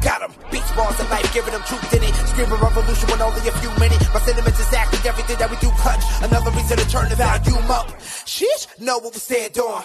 Got him. Beach bars of life, giving them truth in it. Screaming revolution when only a few minutes. My sentiments exactly everything that we do clutch. Another reason to turn the volume up. Sheesh, know what we stand on.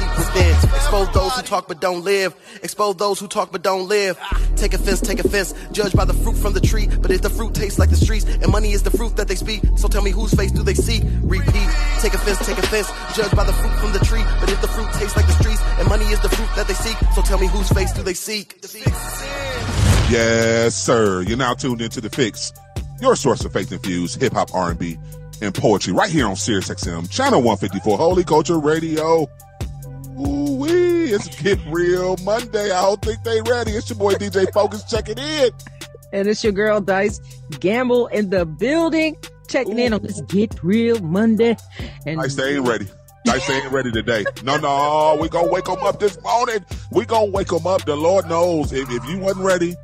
deep within. Expose those who talk but don't live. Expose those who talk but don't live. Take offense, take offense. Judge by the fruit from the tree. But if the fruit tastes like the streets, and money is the fruit that they speak, so tell me whose face do they see? Repeat. Take offense, take offense. Judge by the fruit from the tree. But if the fruit tastes like the streets, and money is the fruit that they seek, so tell me whose face do they seek? Yes, sir. You're now tuned into the Fix, your source of faith-infused hip hop, R&B, and poetry, right here on Sirius XM, channel 154, Holy Culture Radio. Ooh wee, it's Get Real Monday. I don't think they ready. It's your boy DJ Focus checking in. And it's your girl Dice Gamble in the building, checking in on this Get Real Monday. And Dice, they ain't ready. Dice, they ain't ready today. No, no, we gonna wake them up this morning. We gonna wake them up. The Lord knows if, if you wasn't ready,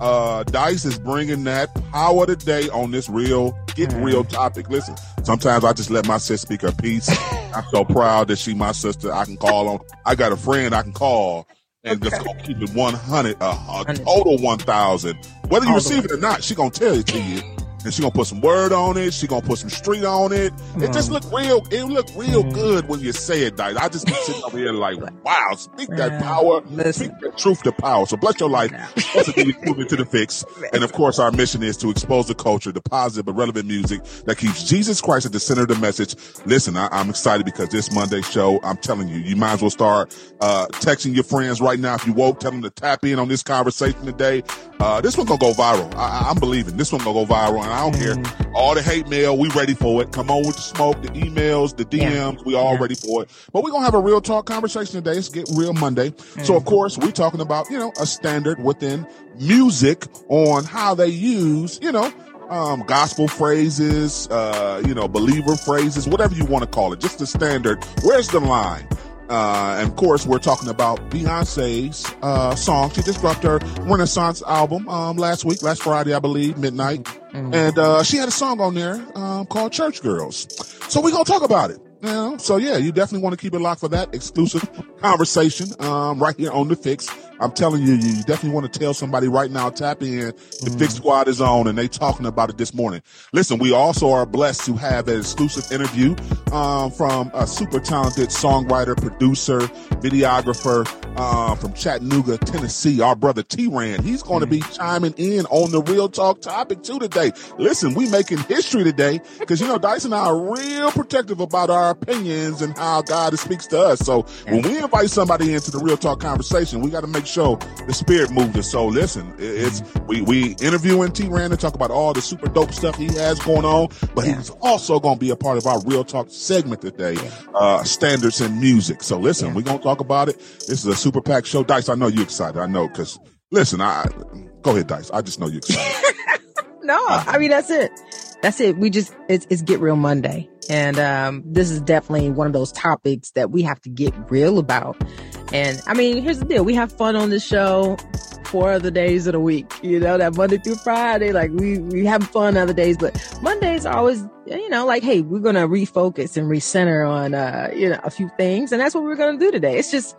uh, Dice is bringing that power today on this real, get real topic. Listen, sometimes I just let my sis speak her piece. I'm so proud that she my sister. I can call on. I got a friend I can call and just gonna keep it 100, uh, a total 1,000. Whether you All receive it or not, she gonna tell it to you. And she gonna put some word on it. She gonna put some street on it. It just look real. It look real good when you say it, Dice. I just be sitting over here like, wow, speak that power, listen. speak that truth to power. So bless your life. Once again, we move into the fix. And of course, our mission is to expose the culture, the positive but relevant music that keeps Jesus Christ at the center of the message. Listen, I, I'm excited because this Monday show, I'm telling you, you might as well start uh, texting your friends right now. If you woke, tell them to tap in on this conversation today. Uh, this one gonna go viral. I, I'm believing this one gonna go viral, I don't care all the hate mail. We ready for it. Come on with the smoke, the emails, the DMs. We all Yeah. ready for it. But we're gonna have a real talk conversation today. It's Get Real Monday. So of course, we talking about you know a standard within music on how they use you know um, gospel phrases, uh, you know, believer phrases, whatever you want to call it, just the standard. Where's the line? Uh, and of course, we're talking about Beyonce's uh, song. She just dropped her Renaissance album um, last week, last Friday, I believe, midnight. And uh, she had a song on there um, called Church Girls. So we're going to talk about it. You know? So yeah, you definitely want to keep it locked for that exclusive conversation um, right here on the Fix. I'm telling you, you definitely want to tell somebody right now. Tap in. The Fix Squad is on, and they talking about it this morning. Listen, we also are blessed to have an exclusive interview um, from a super talented songwriter, producer, videographer uh, from Chattanooga, Tennessee. Our brother T-Ran. He's going to be chiming in on the real talk topic too today. Listen, we making history today because you know Dice and I are real protective about our opinions and how God speaks to us. So when we invite somebody into the real talk conversation, we got to make sure the spirit moves us. So listen, it's we we interviewing T Ran to talk about all the super dope stuff he has going on, but Yeah. he's also going to be a part of our real talk segment today, uh, standards in music. So listen, Yeah. we're gonna talk about it. This is a super packed show. Dice, I know you excited. I know because listen, I go ahead, Dice. I just know you excited. No, I mean that's it. That's it. We just it's, it's Get Real Monday, and um, this is definitely one of those topics that we have to get real about. And I mean, here's the deal: we have fun on this show four other days of the week. You know, that Monday through Friday, like we we have fun other days, but Mondays are always you know like, hey, we're gonna refocus and recenter on uh you know a few things, and that's what we're gonna do today. It's just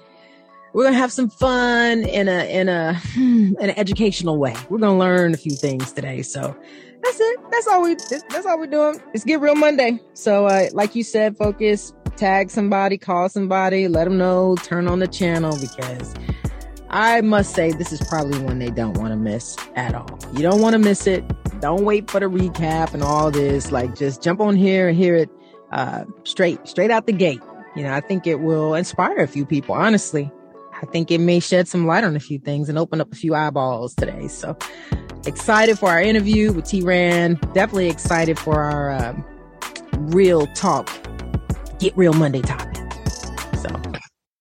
we're gonna have some fun in a in a hmm, an educational way. We're gonna learn a few things today. So that's it. That's all we that's all we're doing. It's Get Real Monday. So uh like you said, focus, tag somebody, call somebody, let them know, turn on the channel because I must say this is probably one they don't want to miss at all. You don't want to miss it. Don't wait for the recap and all this. Like just jump on here and hear it uh straight straight out the gate. You know, I think it will inspire a few people, honestly. I think it may shed some light on a few things and open up a few eyeballs today. So excited for our interview with T Ran. Definitely excited for our um, real talk, get real Monday topic. So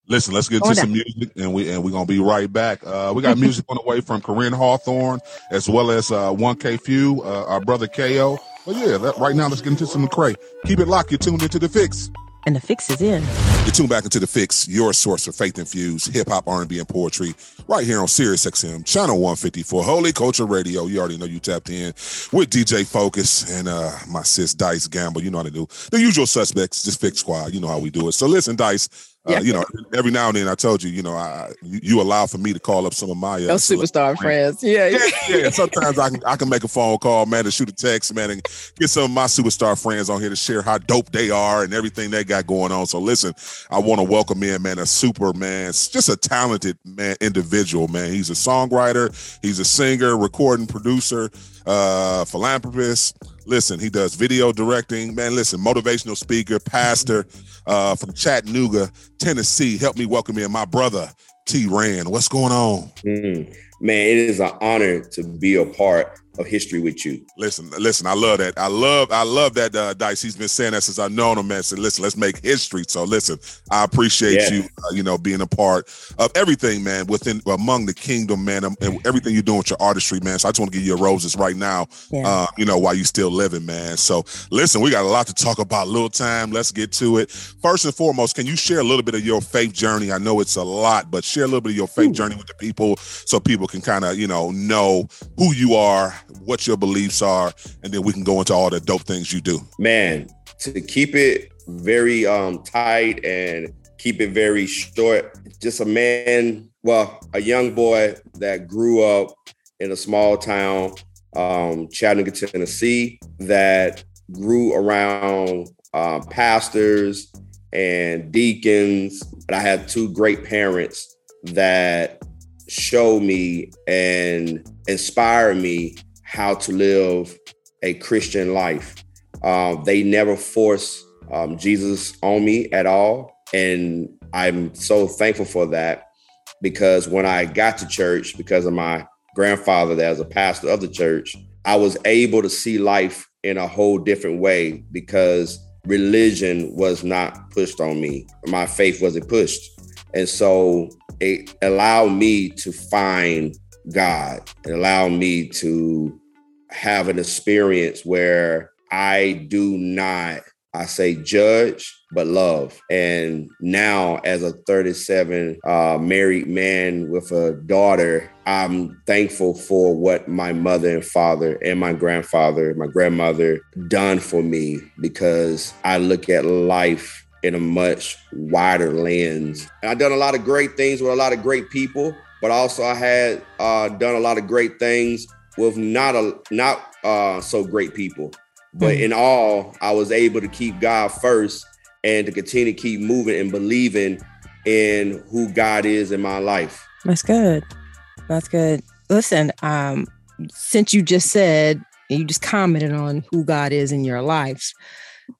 Listen, let's get to some music and we and we're gonna be right back. Uh, we got music on the way from Corinne Hawthorne as well as uh, 1K Phew, uh, our brother KO. But yeah, that, right now let's get into some Cray. Keep it locked. You're tuned into the fix. And the fix is in. You're tuned back into the fix, your source for faith infused hip hop, R&B, and poetry, right here on Sirius XM, channel 154, Holy Culture Radio. You already know you tapped in with DJ Focus and uh my sis Dice Gamble. You know how to do the usual suspects, just fix squad. You know how we do it. So listen, Dice, uh, yeah. you know, every now and then I told you, you know, I you, you allow for me to call up some of my uh, Those superstar friends. Yeah. yeah, yeah. Sometimes I can I can make a phone call, man, to shoot a text, man, and get some of my superstar friends on here to share how dope they are and everything they got going on. So listen, I want to welcome in, man, a super man, just a talented man, individual, man. He's a songwriter, he's a singer, recording producer, uh, philanthropist. Listen, he does video directing, man. Listen, motivational speaker, pastor uh, from Chattanooga, Tennessee. Help me welcome in my brother, T Ran. What's going on? Mm, man, it is an honor to be a part of history with you. Listen, listen, I love that. I love, I love that uh, Dice. He's been saying that since I've known him, man. Said, listen, let's make history. So listen, I appreciate yeah. you, uh, you know, being a part of everything, man, within among the kingdom, man, um, and everything you're doing with your artistry, man. So I just want to give you your roses right now, yeah. uh, you know, while you're still living, man. So listen, we got a lot to talk about. Little time, let's get to it. First and foremost, can you share a little bit of your faith journey? I know it's a lot, but share a little bit of your faith Ooh. journey with the people so people can kind of, you know, know who you are, what your beliefs are, and then we can go into all the dope things you do. Man, to keep it very um, tight and keep it very short, just a man, well, a young boy that grew up in a small town, um, Chattanooga, Tennessee, that grew around uh, pastors and deacons. And I had two great parents that show me and inspire me how to live a Christian life. Um, they never force um, Jesus on me at all. And I'm so thankful for that because when I got to church, because of my grandfather that was a pastor of the church, I was able to see life in a whole different way because religion was not pushed on me. My faith wasn't pushed. And so it allowed me to find God. It allowed me to have an experience where I do not, I say judge, but love. And now, as a 37 uh, married man with a daughter, I'm thankful for what my mother and father and my grandfather, my grandmother done for me because I look at life in a much wider lens. And I've done a lot of great things with a lot of great people, but also I had uh, done a lot of great things with not a not uh, so great people. But mm-hmm. in all, I was able to keep God first and to continue to keep moving and believing in who God is in my life. That's good. That's good. Listen, um, since you just said you just commented on who God is in your life,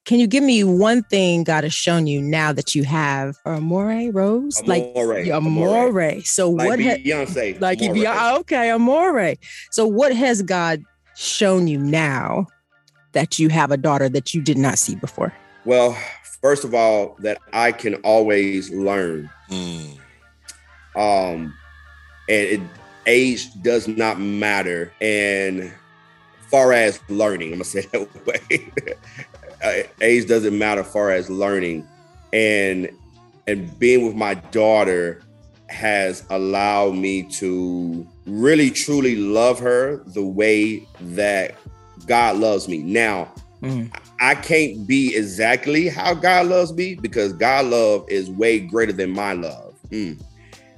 can you give me one thing God has shown you now that you have Amore Rose? Amore. Like Amore. Amore. So like what Beyonce. like Beyonce. Okay, Amore. So what has God shown you now that you have a daughter that you did not see before? Well, first of all, that I can always learn. Mm. Um, and it, age does not matter. And far as learning, I'm gonna say that way. Uh, age doesn't matter far as learning and and being with my daughter has allowed me to really truly love her the way that God loves me. Now, mm. I can't be exactly how God loves me because God love is way greater than my love. Mm.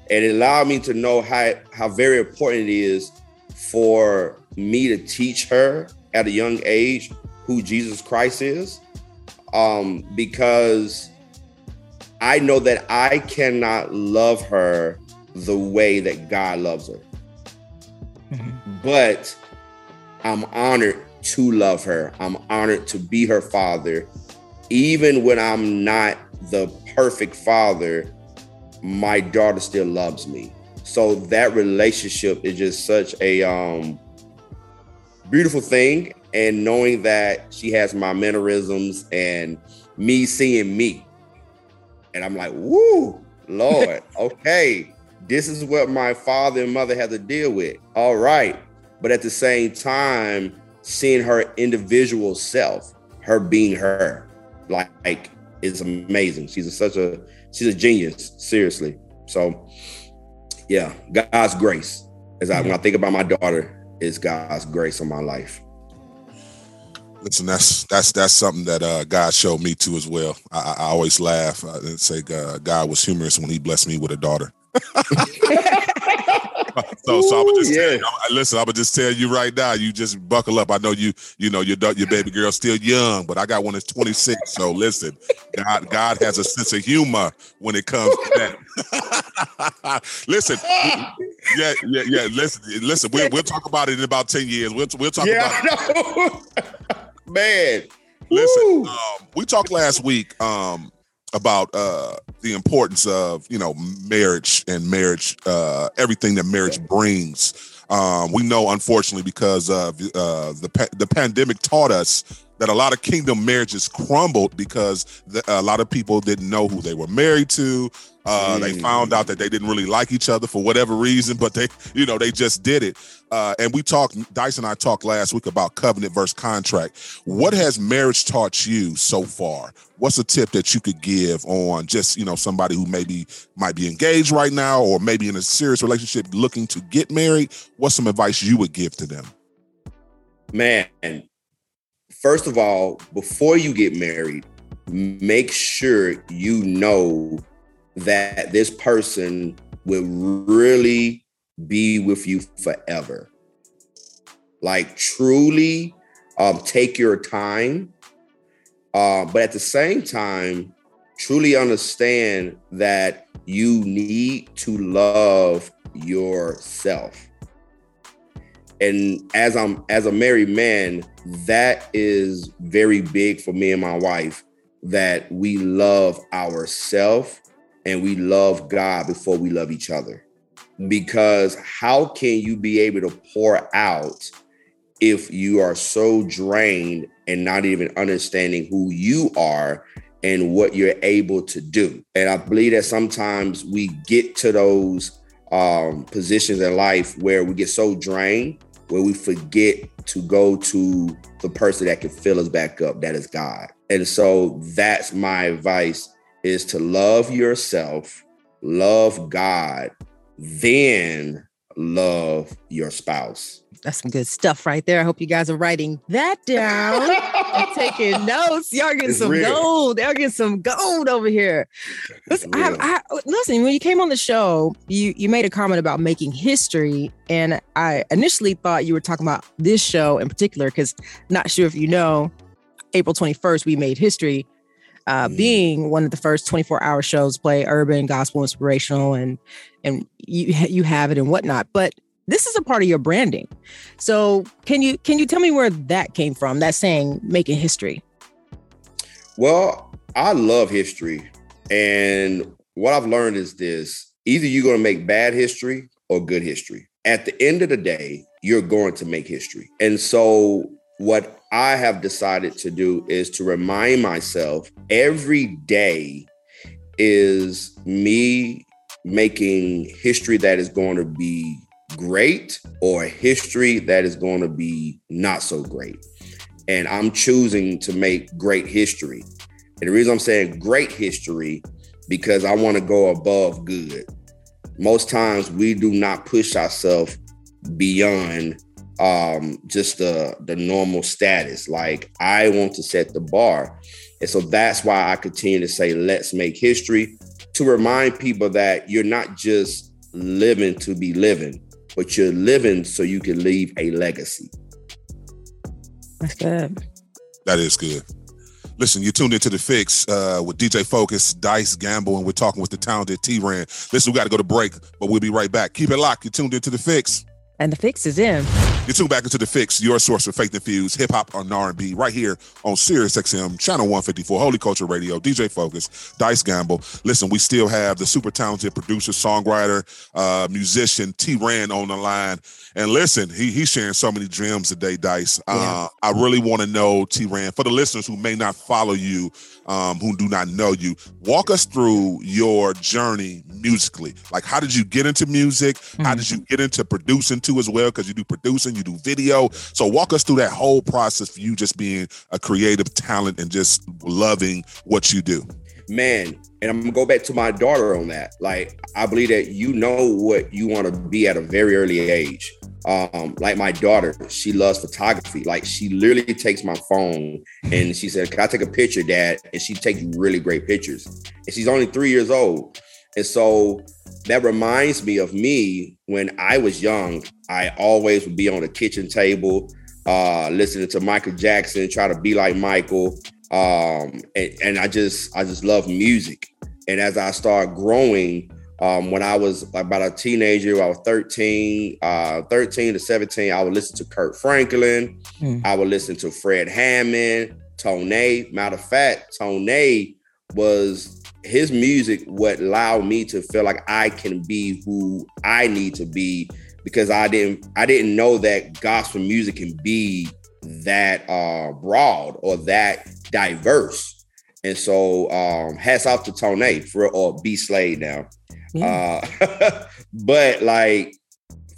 And it allowed me to know how how very important it is for me to teach her at a young age who Jesus Christ is, um, because I know that I cannot love her the way that God loves her. Mm-hmm. But I'm honored to love her. I'm honored to be her father, even when I'm not the perfect father, my daughter still loves me. So that relationship is just such a um, beautiful thing. And knowing that she has my mannerisms and me seeing me. And I'm like, woo, Lord, okay, this is what my father and mother had to deal with. All right. But at the same time, seeing her individual self, her being her, like, like is amazing. She's a, such a she's a genius, seriously. So yeah, God's grace. As I when I think about my daughter, is God's grace on my life. Listen, that's that's that's something that uh, God showed me too as well. I, I always laugh and say uh, God was humorous when He blessed me with a daughter. so, so I would just yeah. you, listen. I would just tell you right now. You just buckle up. I know you. You know your your baby girl still young, but I got one that's 26. So listen, God God has a sense of humor when it comes to that. listen, yeah, yeah, yeah. Listen, listen. We'll, we'll talk about it in about 10 years. We'll we'll talk yeah, about it. Man, listen. Um, we talked last week. Um, about uh, the importance of you know marriage and marriage, uh, everything that marriage brings. Um, we know, unfortunately, because of uh, the pa- the pandemic taught us that a lot of kingdom marriages crumbled because the, a lot of people didn't know who they were married to. Uh, mm. They found out that they didn't really like each other for whatever reason, but they, you know, they just did it. Uh, and we talked, Dice and I talked last week about covenant versus contract. What has marriage taught you so far? What's a tip that you could give on just, you know, somebody who maybe might be engaged right now or maybe in a serious relationship looking to get married? What's some advice you would give to them? Man, first of all, before you get married, make sure you know that this person will really be with you forever. Like truly um, take your time, uh, but at the same time, truly understand that you need to love yourself. And as I'm as a married man, that is very big for me and my wife that we love ourselves and we love God before we love each other. Because how can you be able to pour out if you are so drained and not even understanding who you are and what you're able to do? And I believe that sometimes we get to those um, positions in life where we get so drained where we forget to go to the person that can fill us back up that is god and so that's my advice is to love yourself, love God, then love your spouse. That's some good stuff right there. I hope you guys are writing that down and taking notes. Y'all getting it's some real. gold. Y'all getting some gold over here. Listen, I, I, listen, when you came on the show, you you made a comment about making history, and I initially thought you were talking about this show in particular because not sure if you know, April twenty first we made history uh, mm. being one of the first 24 hour shows play urban gospel inspirational and and you you have it and whatnot but this is a part of your branding. So can you can you tell me where that came from that saying making history well i love history and what i've learned is this either you're going to make bad history or good history. At the end of the day you're going to make history. And so what I have decided to do is to remind myself every day is me making history that is going to be great or history that is going to be not so great. And I'm choosing to make great history. And the reason I'm saying great history because I want to go above good. Most times we do not push ourselves beyond um just the the normal status like i want to set the bar and so that's why i continue to say let's make history to remind people that you're not just living to be living but you're living so you can leave a legacy that's good that is good Listen, you tuned into the fix uh, with DJ Focus, Dice Gamble, and we're talking with the talented T Ran. Listen, we got to go to break, but we'll be right back. Keep it locked. You tuned into the fix. And the fix is in. You tune back into the fix, your source for faith infused hip hop and R&B, right here on Sirius XM, channel 154, Holy Culture Radio, DJ Focus, Dice Gamble. Listen, we still have the super talented producer, songwriter, uh, musician T Ran on the line. And listen, he he's sharing so many gems today, Dice. Uh, I really want to know, T Ran, for the listeners who may not follow you, um, who do not know you, walk us through your journey musically. Like, how did you get into music? How Mm-hmm. did you get into producing too as well? Because you do producing, you do video. So walk us through that whole process for you just being a creative talent and just loving what you do. man and i'm gonna go back to my daughter on that. Like i believe that you know what you want to be at a very early age. Um like my daughter she loves photography. Like she literally takes my phone and she said can i take a picture dad? And she takes really great pictures. And she's only three years old. And so that reminds me of me when i was young i always would be on the kitchen table uh listening to michael jackson try to be like michael. Um and, and i just i just love music and as i started growing um when i was about a teenager i was 13 uh 13 to 17 i would listen to kirk franklin Hmm. i would listen to fred hammond tone matter of fact tone was his music what allowed me to feel like i can be who i need to be because i didn't i didn't know that gospel music can be that uh broad or that diverse. And so um hats off to Tone for or B Slade now. Uh but like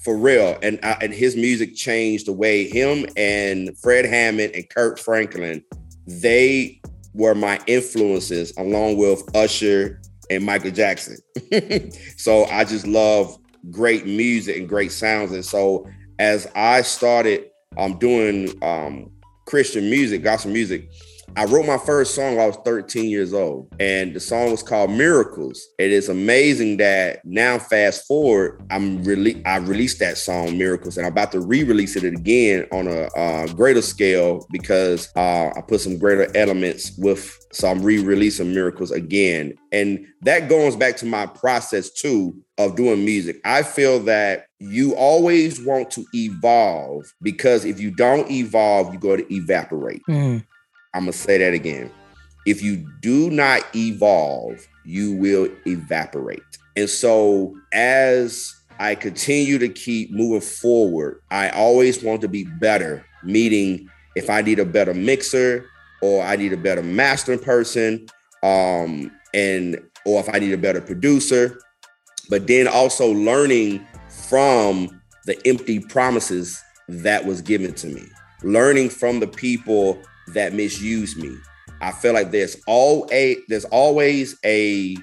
for real, and uh, and his music changed the way him and Fred Hammond and Kirk Franklin, they were my influences along with Usher and Michael Jackson. so I just love great music and great sounds. And so as I started um, doing um, Christian music, gospel music, I wrote my first song I was 13 years old, and the song was called Miracles. It is amazing that now, fast forward, I'm really I released that song Miracles, and I'm about to re-release it again on a uh, greater scale because uh, I put some greater elements with. So I'm re-releasing Miracles again, and that goes back to my process too of doing music. I feel that you always want to evolve because if you don't evolve, you're going to evaporate. Mm. I'm gonna say that again. If you do not evolve, you will evaporate. And so, as I continue to keep moving forward, I always want to be better. Meaning, if I need a better mixer or I need a better mastering person, um, and or if I need a better producer, but then also learning from the empty promises that was given to me, learning from the people that misuse me. I feel like there's all a there's always a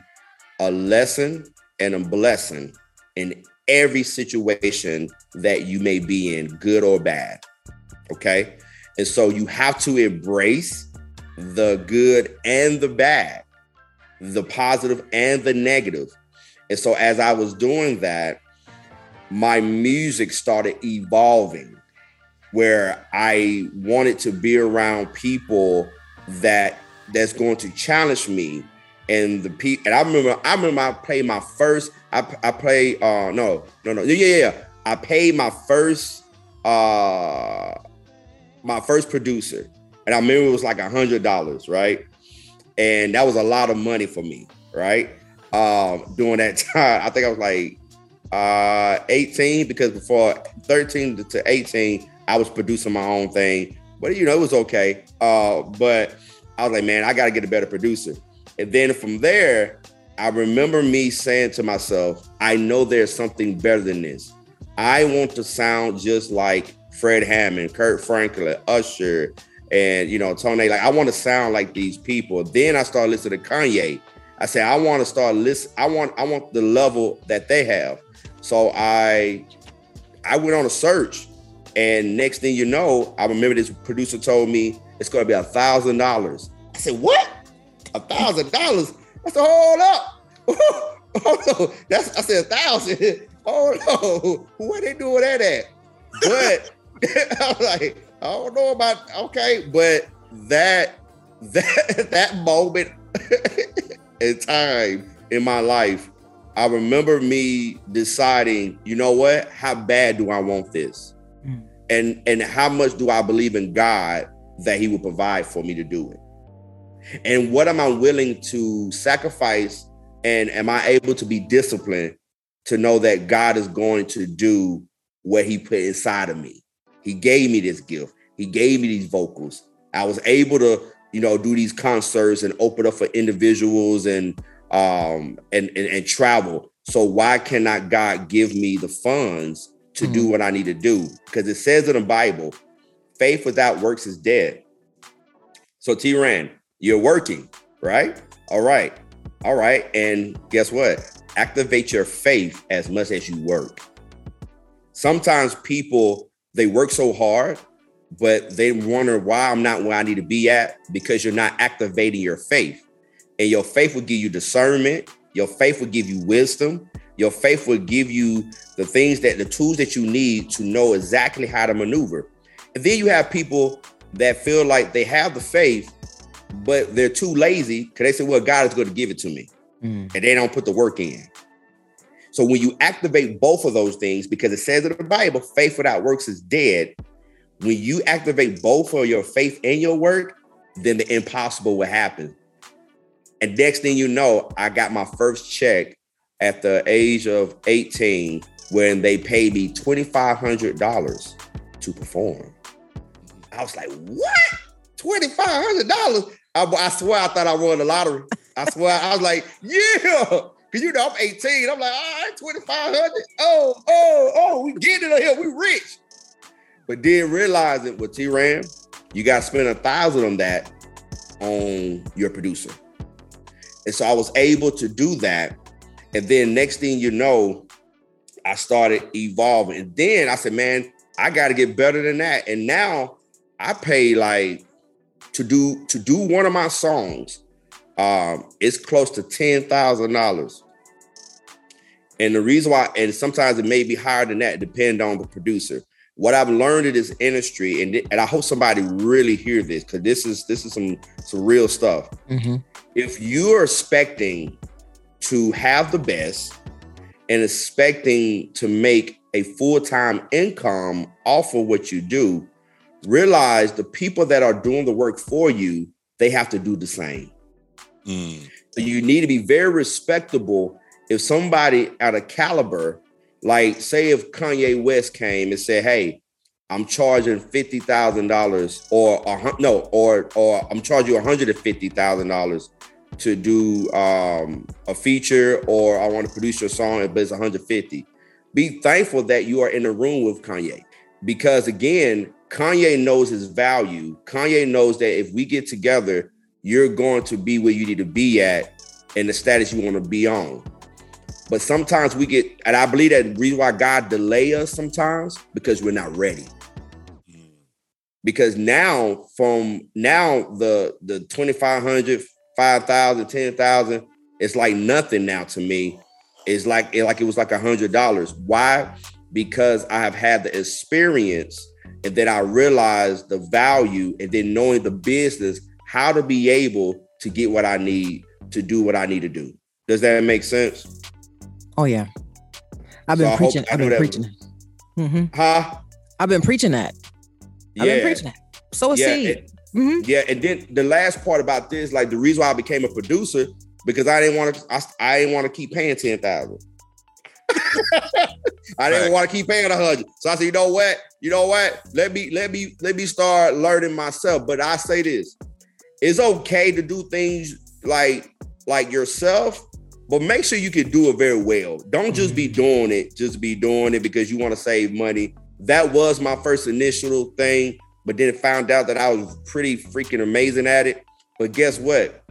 a lesson and a blessing in every situation that you may be in, good or bad. Okay? And so you have to embrace the good and the bad, the positive and the negative. And so as I was doing that, my music started evolving where I wanted to be around people that that's going to challenge me. And the pe and I remember I remember I played my first I I played uh no no no yeah yeah yeah. I paid my first uh my first producer. And I remember it was like a hundred dollars right? And that was a lot of money for me right? Um during that time I think I was like uh 18 because before 13 to 18 I was producing my own thing, but you know, it was okay. Uh, but I was like, man, I got to get a better producer. And then from there, I remember me saying to myself, I know there's something better than this. I want to sound just like Fred Hammond, Kirk Franklin, Usher, and you know, Tony. Like, I want to sound like these people. Then I started listening to Kanye. I said, I want to start listen. I want, I want the level that they have. So I, I went on a search and next thing you know, I remember this producer told me it's to be a thousand dollars. I said, "What? A thousand dollars? That's said, hold up, hold on. That's I said a thousand. Hold on, where they doing that at?" But I was like, I don't know about okay, but that that that moment in time in my life I remember me deciding, you know what? How bad do I want this? And and how much do I believe in God that He will provide for me to do it? And what am I willing to sacrifice? And am I able to be disciplined to know that God is going to do what He put inside of me? He gave me this gift. He gave me these vocals. I was able to, you know, do these concerts and open up for individuals and um and and, and travel. So why cannot God give me the funds to mm. do what I need to do? Because it says in the Bible, faith without works is dead. So T Ran, you're working, right? All right. All right. And guess what? Activate your faith as much as you work. Sometimes people they work so hard, but they wonder why I'm not where I need to be at because you're not activating your faith. And your faith will give you discernment, your faith will give you wisdom, your faith will give you the things that the tools that you need to know exactly how to maneuver. And then you have people that feel like they have the faith, but they're too lazy because they say, well, God is going to give it to me. Mm. And they don't put the work in. So when you activate both of those things, because it says in the Bible, faith without works is dead. When you activate both of your faith and your work, then the impossible will happen. And next thing you know, I got my first check at the age of 18 when they paid me $2,500 to perform. I was like, what? $2,500? I, I swear I thought I won the lottery. I swear I was like, yeah. Cause you know I'm 18. I'm like, all right, 2,500. Oh, oh, oh, we getting it here. We rich. But then realizing with T Ran, you got to spend a thousand on that on your producer. And so I was able to do that. And then next thing you know, I started evolving. And then I said, man, I got to get better than that. And now I pay like to do to do one of my songs, um, it's close to ten thousand dollars. And the reason why, and sometimes it may be higher than that, depend on the producer. What I've learned in this industry, and and I hope somebody really hear this because this is this is some some real stuff. Mm-hmm. If you are expecting to have the best and expecting to make a full time income off of what you do, realize the people that are doing the work for you, they have to do the same. Mm. So you need to be very respectable. If somebody at a caliber, like say if Kanye West came and said, "Hey, I'm charging fifty thousand dollars, or no, or or I'm charging you one hundred and fifty thousand dollars to do um, a feature, or I want to produce your song, but it's 150." Be thankful that you are in the room with Kanye, because again, Kanye knows his value. Kanye knows that if we get together, you're going to be where you need to be at and the status you want to be on. But sometimes we get, and I believe that the reason why God delay us sometimes because we're not ready. Because now, from now the the 2,500, 5,000, 10,000, it's like nothing now to me. It's like it like it was like a hundred dollars. Why? Because I have had the experience and then I realized the value and then knowing the business, how to be able to get what I need to do what I need to do. Does that make sense? Oh yeah. I've been so preaching. I've been preaching. Mm-hmm. Huh? I've been preaching that. I've been preaching that. So a yeah, seed. And, mm-hmm. Yeah, and then the last part about this, like the reason why I became a producer, because I didn't want to. I, I didn't want to keep paying ten thousand. I didn't right. want to keep paying a hundred. So I said, you know what? You know what? Let me let me let me start learning myself. But I say this: it's okay to do things like like yourself, but make sure you can do it very well. Don't just be mm-hmm. doing it, just be doing it because you want to save money. That was my first initial thing, but then found out that I was pretty freaking amazing at it. But guess what?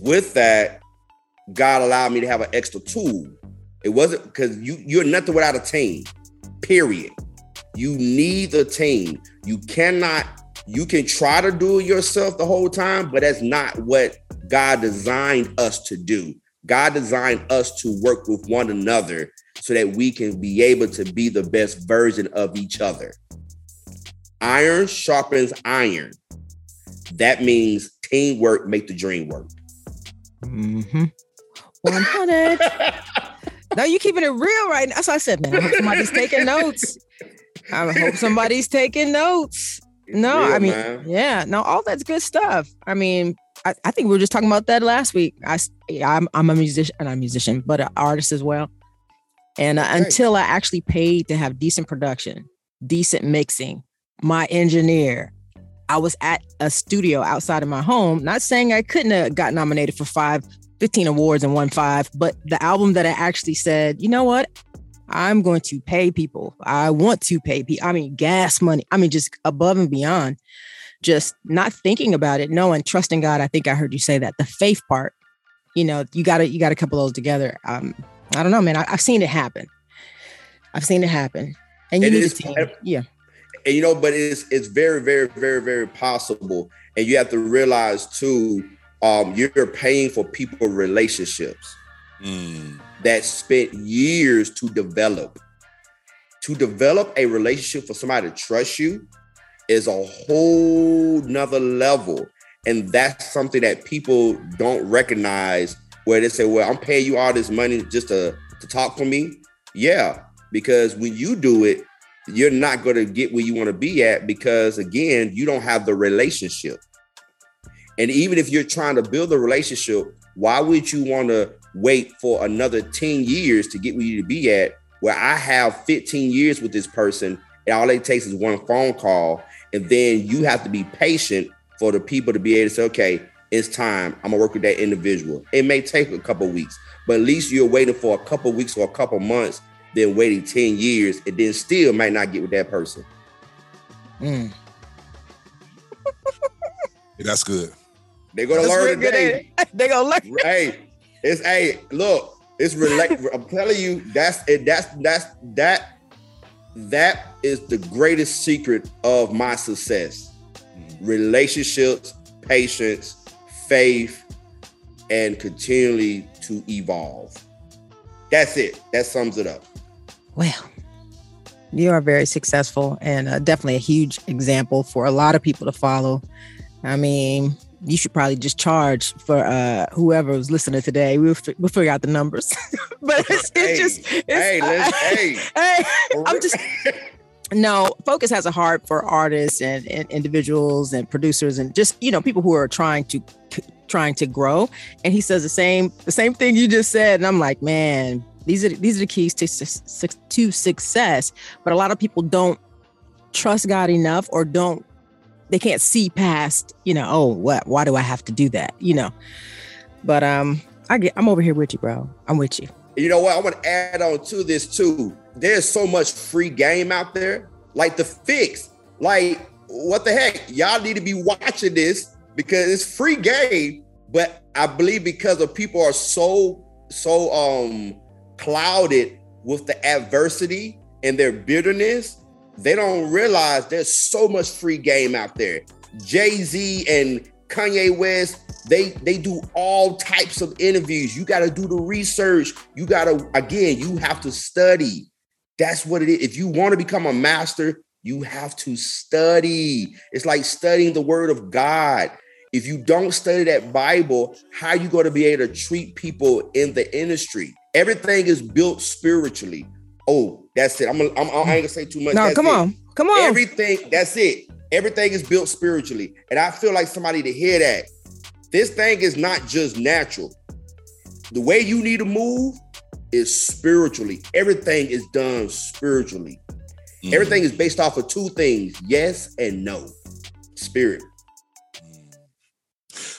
With that, God allowed me to have an extra tool it wasn't because you you're nothing without a team. Period. You need a team. You cannot. You can try to do it yourself the whole time, but that's not what God designed us to do. God designed us to work with one another so that we can be able to be the best version of each other. Iron sharpens iron. That means teamwork make the dream work. Mm-hmm. 100. no, you keeping it real right now. That's what I said, man. I hope somebody's taking notes. I hope somebody's taking notes. No, real, I mean, man. yeah, no, all that's good stuff. I mean, I, I, think we were just talking about that last week. I, I'm, I'm a musician, not a musician, but an artist as well. And uh, until I actually paid to have decent production, decent mixing, my engineer, I was at a studio outside of my home. Not saying I couldn't have got nominated for five, 15 awards and won five, but the album that I actually said, you know what? I'm going to pay people. I want to pay people. I mean, gas money. I mean, just above and beyond. Just not thinking about it, knowing, trusting God. I think I heard you say that. The faith part, you know, you got to you got to couple those together. Um, I don't know, man. I, have seen it happen. I've seen it happen, and you need a team. Yeah. And you know, but it's it's very, very, very, very possible. And you have to realize too, um, you're paying for people relationships. Mm that spent years to develop. To develop a relationship for somebody to trust you is a whole nother level. And that's something that people don't recognize where they say, Well, I'm paying you all this money just to, to talk for me. Yeah, because when you do it, you're not going to get where you want to be at because, again, you don't have the relationship. And even if you're trying to build a relationship, why would you want to wait for another 10 years to get where you to be at? Where I have 15 years with this person and all it takes is one phone call and then you have to be patient for the people to be able to say okay it's time. I'm gonna work with that individual. It may take a couple weeks but at least you're waiting for a couple weeks or a couple months then waiting 10 years and then still might not get with that person mm. that's good they're gonna that's learn today. They're gonna learn. Hey, it's hey, look, it's relate. I'm telling you, that's it. That's that's that. That is the greatest secret of my success. Relationships, patience, faith, and continually to evolve. That's it. That sums it up. Well, you are very successful and uh, definitely a huge example for a lot of people to follow. I mean, you should probably just charge for uh whoever was listening today. We'll we'll figure out the numbers. but it's, it's hey, just it's, hey, uh, hey, hey, I'm just no focus has a heart for artists and, and individuals and producers and just you know people who are trying to trying to grow and he says the same the same thing you just said and i'm like man these are these are the keys to, to success but a lot of people don't trust god enough or don't they can't see past, you know, oh, what why do I have to do that? You know. But um I get I'm over here with you, bro. I'm with you. You know what? I want to add on to this too. There's so much free game out there. Like the fix. Like, what the heck? Y'all need to be watching this because it's free game. But I believe because of people are so so um clouded with the adversity and their bitterness they don't realize there's so much free game out there. Jay Z and Kanye West, they they do all types of interviews. You got to do the research. You got to again, you have to study. That's what it is. If you want to become a master, you have to study. It's like studying the word of God. If you don't study that Bible, how are you going to be able to treat people in the industry? Everything is built spiritually. Oh, that's it. I'm, I'm I ain't gonna say too much. No, that's come it. on, come on. Everything. That's it. Everything is built spiritually, and I feel like somebody to hear that. This thing is not just natural. The way you need to move is spiritually. Everything is done spiritually. Mm-hmm. Everything is based off of two things: yes and no. Spirit.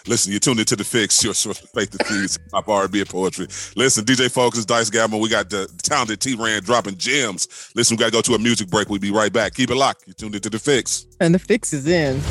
Listen, you're tuned into the fix, your source of faith and fees, pop R&B and poetry. Listen, DJ Focus, Dice Gamble, we got the talented T Ran dropping gems. Listen, we got to go to a music break. We'll be right back. Keep it locked. You're tuned into the fix. And the fix is in.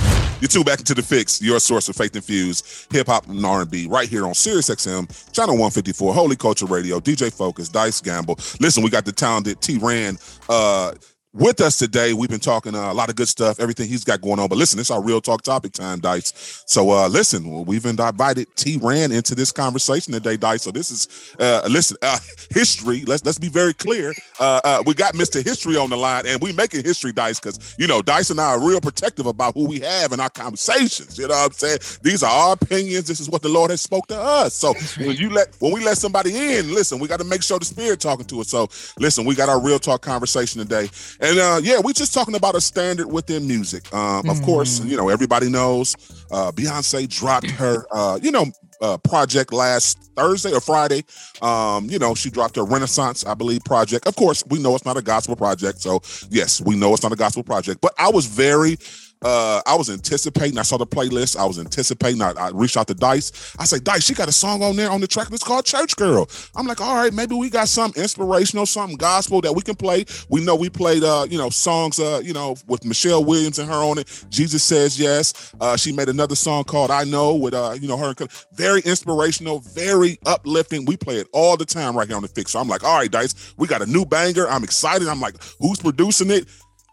You're tuned back into the fix, your source of faith infused hip hop and R&B, right here on Sirius XM, channel 154, Holy Culture Radio, DJ Focus, Dice Gamble. Listen, we got the talented T Ran uh with us today. We've been talking uh, a lot of good stuff, everything he's got going on. But listen, it's our real talk topic time, Dice. So uh, listen, we've invited T Ran into this conversation today, Dice. So this is uh, listen uh, history. Let's let's be very clear. Uh, uh, we got Mr. History on the line, and we making history, Dice, because you know Dice and I are real protective about who we have in our conversations. You know what I'm saying? These are our opinions. This is what the Lord has spoke to us. So when you let when we let somebody in, listen, we got to make sure the Spirit talking to us. So listen, we got our real talk conversation today. And uh, yeah, we're just talking about a standard within music. Um, of mm. course, you know everybody knows uh, Beyonce dropped her, uh, you know, uh, project last Thursday or Friday. Um, you know, she dropped her Renaissance, I believe, project. Of course, we know it's not a gospel project, so yes, we know it's not a gospel project. But I was very uh, I was anticipating. I saw the playlist. I was anticipating. I, I, reached out to Dice. I say, Dice, she got a song on there on the track. It's called Church Girl. I'm like, all right, maybe we got some inspirational, something gospel that we can play. We know we played, uh, you know, songs, uh, you know, with Michelle Williams and her on it. Jesus says yes. Uh, she made another song called I Know with, uh, you know, her. Very inspirational, very uplifting. We play it all the time right here on the fix. So I'm like, all right, Dice, we got a new banger. I'm excited. I'm like, who's producing it?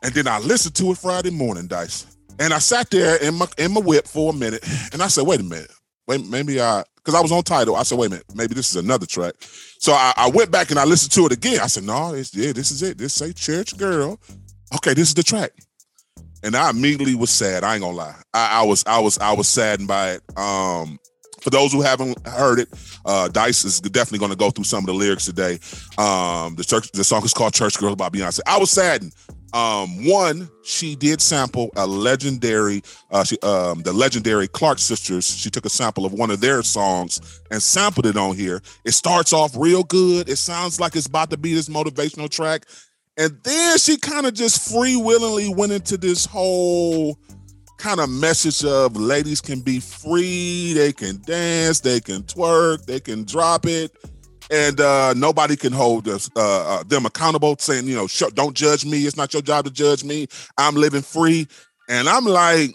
And then I listened to it Friday morning, Dice. And I sat there in my in my whip for a minute, and I said, "Wait a minute, wait, maybe I." Because I was on title, I said, "Wait a minute, maybe this is another track." So I, I went back and I listened to it again. I said, "No, it's, yeah, this is it. This say Church Girl." Okay, this is the track. And I immediately was sad. I ain't gonna lie. I, I was I was I was saddened by it. Um, for those who haven't heard it, uh, Dice is definitely going to go through some of the lyrics today. Um, the church, the song is called "Church Girl" by Beyonce. I was saddened um, one, she did sample a legendary, uh, she, um, the legendary Clark sisters. She took a sample of one of their songs and sampled it on here. It starts off real good. It sounds like it's about to be this motivational track. And then she kind of just free willingly went into this whole kind of message of ladies can be free, they can dance, they can twerk, they can drop it and uh, nobody can hold us, uh, uh, them accountable, saying, you know, don't judge me. It's not your job to judge me. I'm living free. And I'm like,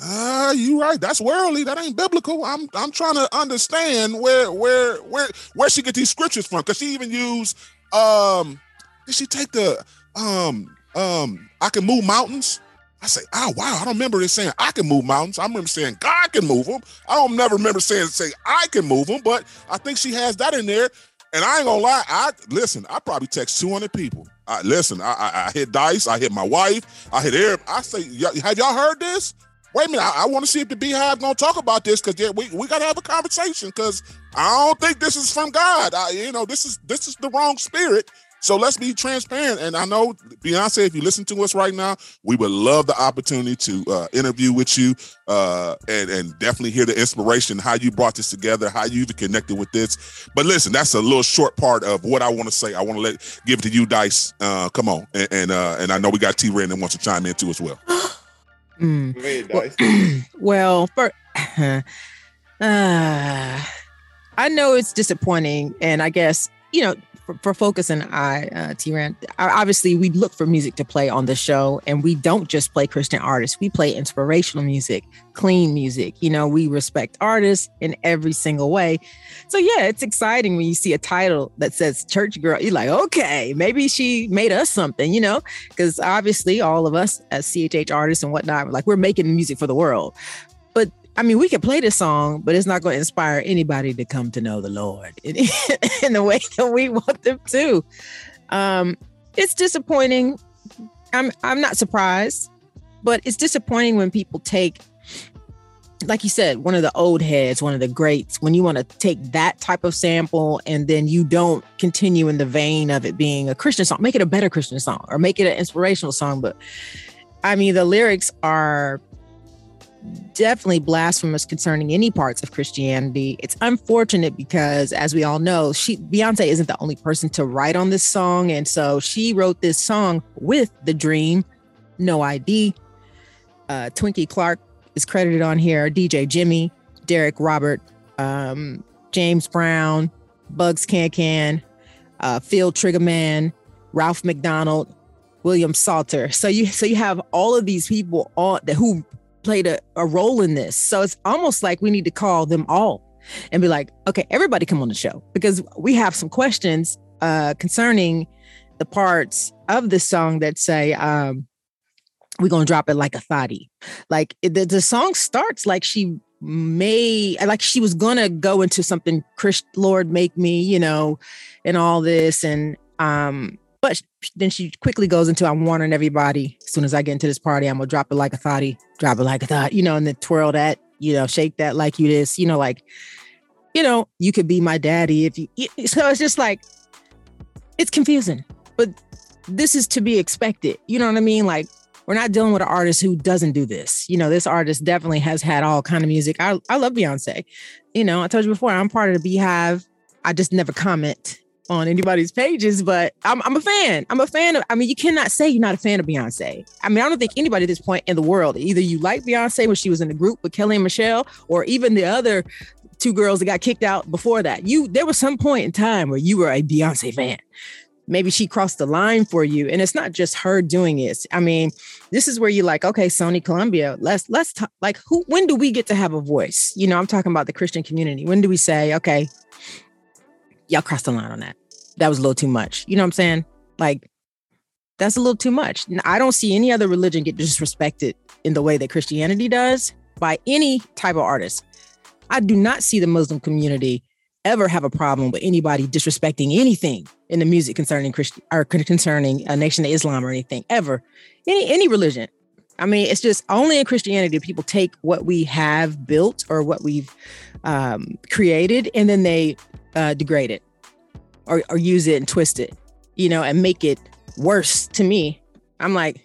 uh, you right. That's worldly. That ain't biblical. I'm I'm trying to understand where where where where she get these scriptures from. Cause she even used um did she take the um um I can move mountains? I say, oh wow, I don't remember it saying I can move mountains. I remember saying God can move them. I don't never remember saying say I can move them, but I think she has that in there. And I ain't gonna lie, I listen. I probably text 200 people. I listen. I, I, I hit dice. I hit my wife. I hit air. I say, have y'all heard this? Wait a minute. I, I want to see if the BeyHive gonna talk about this because yeah, we, we gotta have a conversation because I don't think this is from God. I, you know, this is this is the wrong spirit. So let's be transparent. And I know Beyonce, if you listen to us right now, we would love the opportunity to uh, interview with you uh, and and definitely hear the inspiration, how you brought this together, how you even connected with this. But listen, that's a little short part of what I want to say. I want to let give it to you, Dice. Uh, come on, and and, uh, and I know we got T-Ran that wants to chime in too as well. mm. Ahead, well, well, for, uh, I know it's disappointing, and I guess you know for, for Focus and I, uh, T-Ran, obviously we look for music to play on the show and we don't just play Christian artists. We play inspirational music, clean music. You know, we respect artists in every single way. So yeah, it's exciting when you see a title that says church girl. You're like, okay, maybe she made us something, you know, because obviously all of us as CHH artists and whatnot, like we're making music for the world. I mean, we can play the song, but it's not going to inspire anybody to come to know the Lord in, in the way that we want them to. Um, it's disappointing. I'm I'm not surprised, but it's disappointing when people take, like you said, one of the old heads, one of the greats, when you want to take that type of sample and then you don't continue in the vein of it being a Christian song, make it a better Christian song or make it an inspirational song. But I mean, the lyrics are definitely blasphemous concerning any parts of Christianity. It's unfortunate because, as we all know, she Beyonce isn't the only person to write on this song, and so she wrote this song with the Dream, No ID. Uh, Twinkie Clark is credited on here. DJ Jimmy, Derek Robert, um, James Brown, Bugs Can Can, uh, Phil Triggerman, Ralph McDonald, William Salter. So you so you have all of these people on that who played a, a role in this. So it's almost like we need to call them all and be like, okay, everybody come on the show because we have some questions uh, concerning the parts of the song that say, um, we're gonna drop it like a thotty. Like the, the song starts like she may like she was gonna go into something Chris Lord make me, you know, and all this. And um, but then she quickly goes into I'm warning everybody. As soon as I get into this party, I'm gonna drop it like a thotty, drop it like a thought, you know, and then twirl that, you know, shake that like you this, you know, like, you know, you could be my daddy if you so it's just like it's confusing, but this is to be expected. You know what I mean? Like we're not dealing with an artist who doesn't do this. You know, this artist definitely has had all kind of music. I, I love Beyonce. You know, I told you before, I'm part of the BeyHive. I just never comment on anybody's pages, but I'm, I'm a fan. I'm a fan of, I mean, you cannot say you're not a fan of Beyonce. I mean, I don't think anybody at this point in the world, either you like Beyonce when she was in the group with Kelly and Michelle, or even the other two girls that got kicked out before that. You, there was some point in time where you were a Beyonce fan maybe she crossed the line for you and it's not just her doing it i mean this is where you're like okay sony columbia let's let's talk like who when do we get to have a voice you know i'm talking about the christian community when do we say okay y'all crossed the line on that. That was a little too much. You know what i'm saying? Like that's a little too much. I don't see any other religion get disrespected in the way that christianity does by any type of artist. I do not see the muslim community ever have a problem with anybody disrespecting anything in the music concerning Christian or concerning a nation of Islam or anything ever, any any religion. I mean, it's just only in Christianity do people take what we have built or what we've um, created and then they uh, degrade it or, or use it and twist it, you know, and make it worse. To me, I'm like,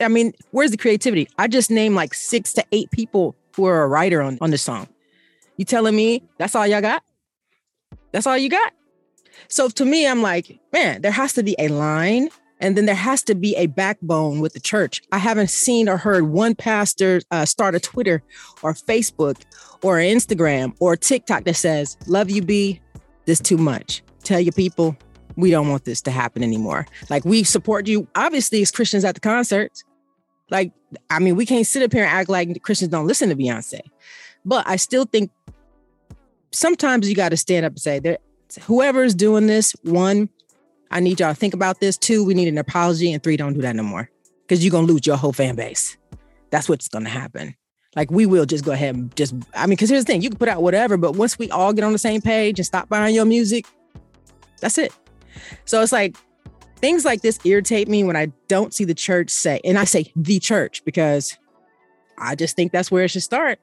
I mean, where's the creativity? I just named like six to eight people who are a writer on on this song. You telling me that's all y'all got? That's all you got? So to me, I'm like, man, there has to be a line and then there has to be a backbone with the church. I haven't seen or heard one pastor uh, start a Twitter or Facebook or Instagram or TikTok that says, Love you, B, this too much. Tell your people we don't want this to happen anymore. Like we support you, obviously, as Christians at the concerts. Like, I mean, we can't sit up here and act like Christians don't listen to Beyonce. But I still think sometimes you got to stand up and say, there, whoever's doing this, one, I need y'all to think about this. Two, we need an apology. And three, don't do that no more because you're to lose your whole fan base. That's what's to happen. Like we will just go ahead and just, I mean, because here's the thing you can put out whatever, but once we all get on the same page and stop buying your music, that's it. So it's like things like this irritate me when I don't see the church say, and I say the church because I just think that's where it should start.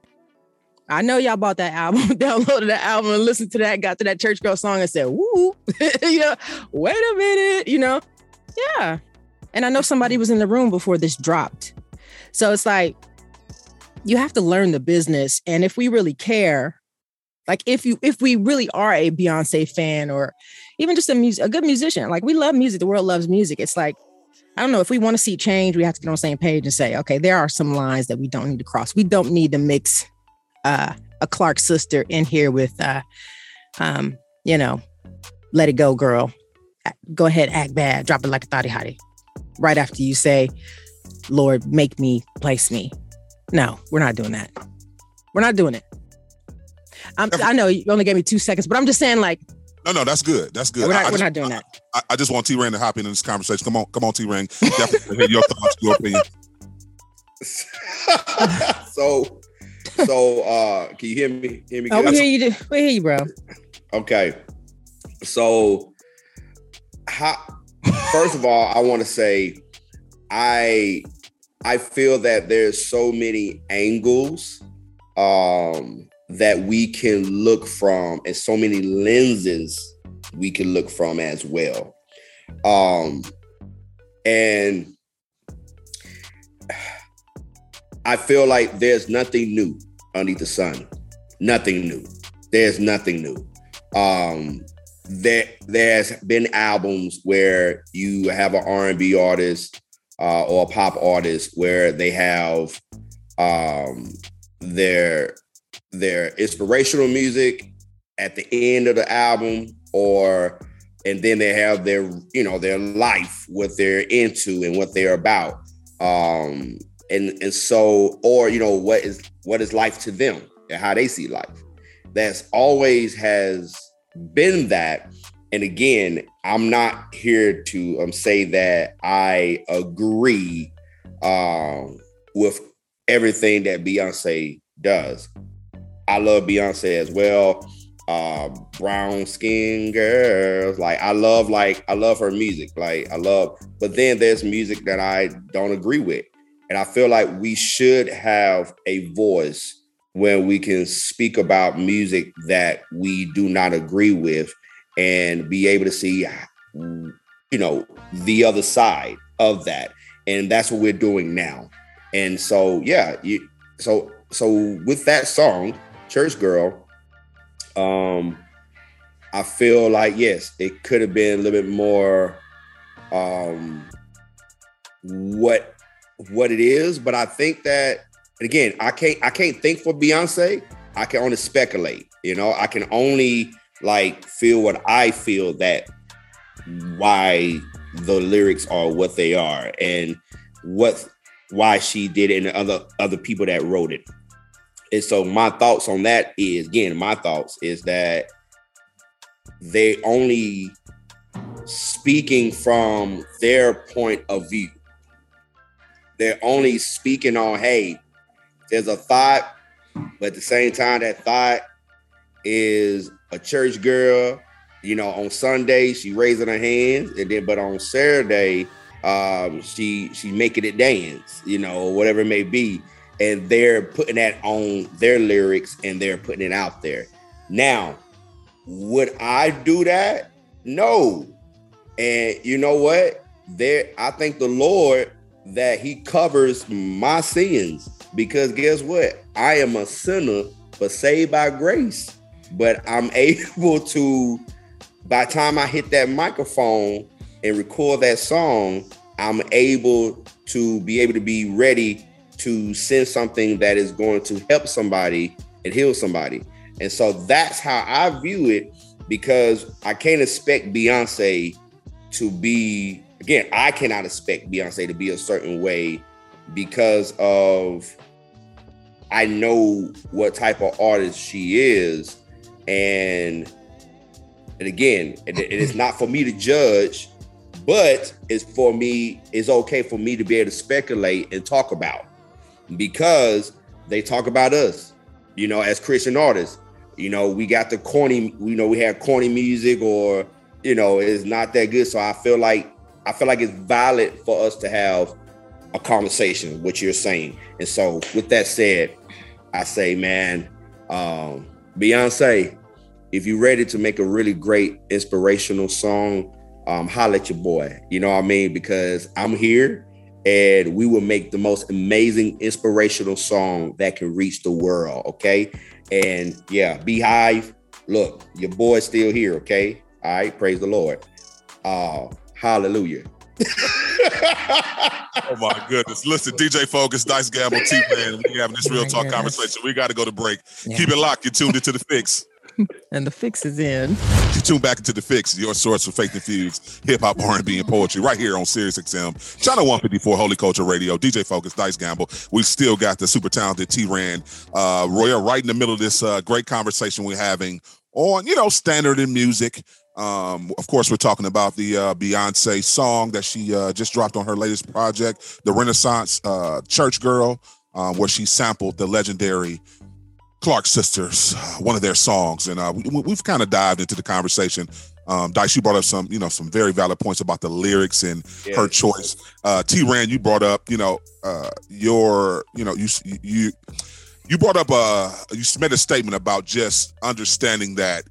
I know y'all bought that album, downloaded that album, and listened to that, got to that church girl song and said, woo, know, wait a minute, you know? Yeah. And I know somebody was in the room before this dropped. So it's like, you have to learn the business. And if we really care, like if you if we really are a Beyonce fan or even just a music a good musician, like we love music, the world loves music. It's like, I don't know, if we want to see change, we have to get on the same page and say, okay, there are some lines that we don't need to cross. We don't need to mix uh, a Clark sister in here with, uh, um, you know, let it go, girl. Go ahead, act bad, drop it like a thotty hottie. Right after you say, Lord, make me, place me. No, we're not doing that. We're not doing it. I'm, I know you only gave me two seconds, but I'm just saying, like, no, no, that's good. That's good. We're not, I, I we're just, not doing that. I, I, just want T Ran to hop in, in this conversation. Come on, come on, T Ran. Definitely your thoughts, your opinion. so so uh can you hear me? Hear me? Oh, we hear you. We hear you, bro. Okay. So how first of all, I want to say I I feel that there's so many angles um that we can look from and so many lenses we can look from as well. Um and I feel like there's nothing new underneath the sun. Nothing new. There's nothing new. Um, there there's been albums where you have an R&B artist uh, or a pop artist where they have um, their their inspirational music at the end of the album or and then they have their you know their life what they're into and what they're about um and and so or you know what is what is life to them and how they see life. That's always has been that and again, I'm not here to um, say that I agree um, with everything that Beyonce does. I love Beyonce as well. Uh, brown skin girls, like I love, like I love her music, like I love. But then there's music that I don't agree with, and I feel like we should have a voice when we can speak about music that we do not agree with and be able to see you know the other side of that. And that's what we're doing now. And so yeah you, so so with that song church girl um i feel like yes it could have been a little bit more um what what it is. But i think that again i can't i can't think for beyonce. I can only speculate you know? I can only like feel what i feel that why the lyrics are what they are and what why she did it and other other people that wrote it. And so my thoughts on that is again, my thoughts is that they only speaking from their point of view. They're only speaking on, hey, there's a thought, but at the same time, that thought is a church girl you know, on Sunday she raising her hands, and then but on Saturday, um, she she making it dance, you know, whatever it may be, and they're putting that on their lyrics and they're putting it out there. Now, would I do that? No. And you know what? There, I thank the Lord that He covers my sins because guess what? I am a sinner, but saved by grace. But I'm able to by time I hit that microphone and record that song, I'm able to be able to be ready to send something that is going to help somebody and heal somebody. And so that's how I view it because I can't expect Beyonce to be, again, I cannot expect Beyonce to be a certain way because of I know what type of artist she is. And and again, it, it is not for me to judge, but it's for me, it's okay for me to be able to speculate and talk about because they talk about us, you know, as Christian artists. You know, we got the corny, you know, we have corny music or, you know, it's not that good. So I feel like I feel like it's valid for us to have a conversation, what you're saying. And so with that said, I say, man, um, Beyonce, if you're ready to make a really great inspirational song, um, holla at your boy. You know what I mean? Because I'm here and we will make the most amazing inspirational song that can reach the world. Okay. And yeah, BeyHive, look, your boy's still here. Okay. All right. Praise the Lord. Uh, hallelujah. Oh my goodness. Listen, DJ Focus, Dice Gamble, T Man, we having this real talk conversation. We got to go to break. Yeah. Keep it locked. You tuned into the fix. and the fix is in. You tune back into the fix, your source for faith infused hip hop, R and B, and poetry, right here on Sirius XM, channel 154, Holy Culture Radio. DJ Focus, Dice Gamble. We still got the super talented T Ran uh, Royal right in the middle of this uh, great conversation we're having on, you know, standard in music. Um, of course, we're talking about the uh, Beyonce song that she uh, just dropped on her latest project, the Renaissance uh, Church Girl, uh, where she sampled the legendary Clark Sisters, one of their songs, and uh, we, have kind of dived into the conversation. Um, Dice, you brought up some, you know, some very valid points about the lyrics and yeah. her choice. Uh, T-Ran, you brought up, you know, uh, your, you know, you you you brought up a, uh, you made a statement about just understanding that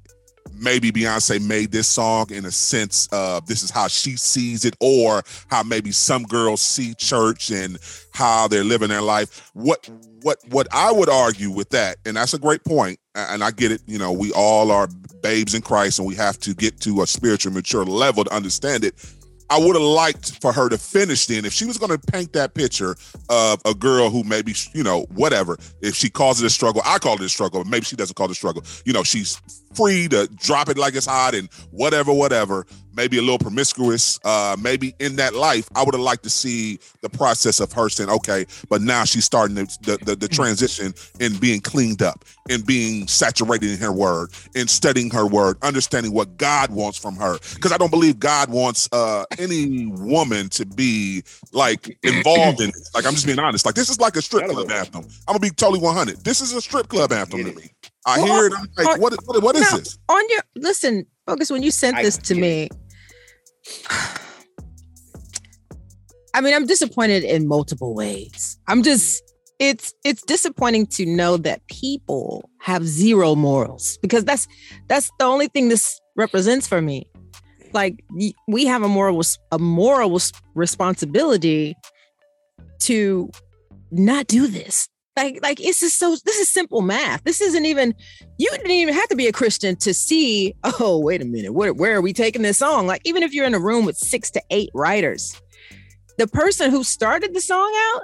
maybe Beyonce made this song in a sense of this is how she sees it, or how maybe some girls see church and how they're living their life. What what what I would argue with that, and that's a great point, and I get it. You know, we all are babes in Christ, and we have to get to a spiritual mature level to understand it. I would have liked for her to finish then. If she was going to paint that picture of a girl who maybe, you know, whatever, if she calls it a struggle, I call it a struggle. Maybe she doesn't call it a struggle. You know, she's free to drop it like it's hot and whatever, whatever. Maybe a little promiscuous. Uh, maybe in that life, I would have liked to see the process of her saying, "Okay," but now she's starting the the, the, the transition in being cleaned up, and being saturated in her word, in studying her word, understanding what God wants from her. Because I don't believe God wants uh, any woman to be like involved in. It. Like I'm just being honest. Like this is like a strip club anthem. I'm gonna be totally 100. This is a strip club anthem to me. I well, hear it. I'm like, on, what, what, what is now, this? On your listen, focus. When you sent this to me, I mean, I'm disappointed in multiple ways. I'm just it's it's disappointing to know that people have zero morals because that's that's the only thing this represents for me. Like we have a moral a moral responsibility to not do this like, like it's just so this is simple math. This isn't even you didn't even have to be a Christian to see, oh, wait a minute, where, where are we taking this song? Like, even if you're in a room with six to eight writers, the person who started the song out,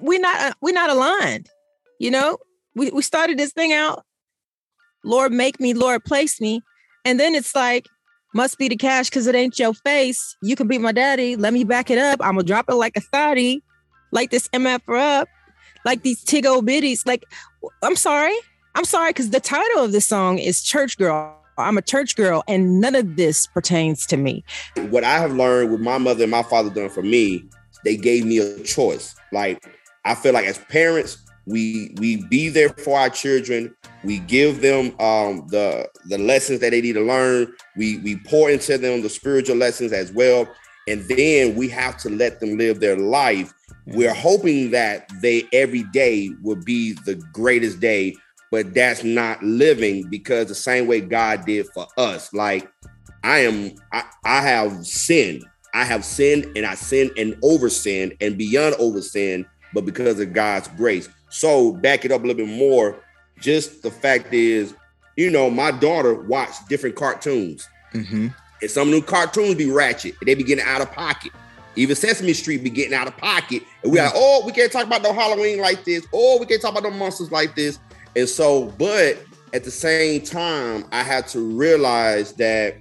we're not uh, we're not aligned. You know, we, we started this thing out, Lord, make me, Lord, place me. And then it's like, must be the cash because it ain't your face. You can be my daddy. Let me back it up. I'm gonna drop it like a 30, like this MF up like these Tiggo biddies. Like, I'm sorry. I'm sorry, because the title of the song is Church Girl. I'm a church girl, and none of this pertains to me. What I have learned with my mother and my father doing for me, they gave me a choice. Like, I feel like as parents, we we be there for our children. We give them um, the the lessons that they need to learn. We we pour into them the spiritual lessons as well, and then we have to let them live their life we're hoping that they every day will be the greatest day, but that's not living because the same way God did for us. Like I am, I, I have sinned. I have sinned and I sinned and over sinned and beyond over sinned, but because of God's grace. So back it up a little bit more. Just the fact is, you know, my daughter watched different cartoons. Mm-hmm. And some new cartoons be ratchet. They be getting out of pocket. Even Sesame Street be getting out of pocket. And we are, oh, we can't talk about no Halloween like this. Oh, we can't talk about no monsters like this. And so, but at the same time, I had to realize that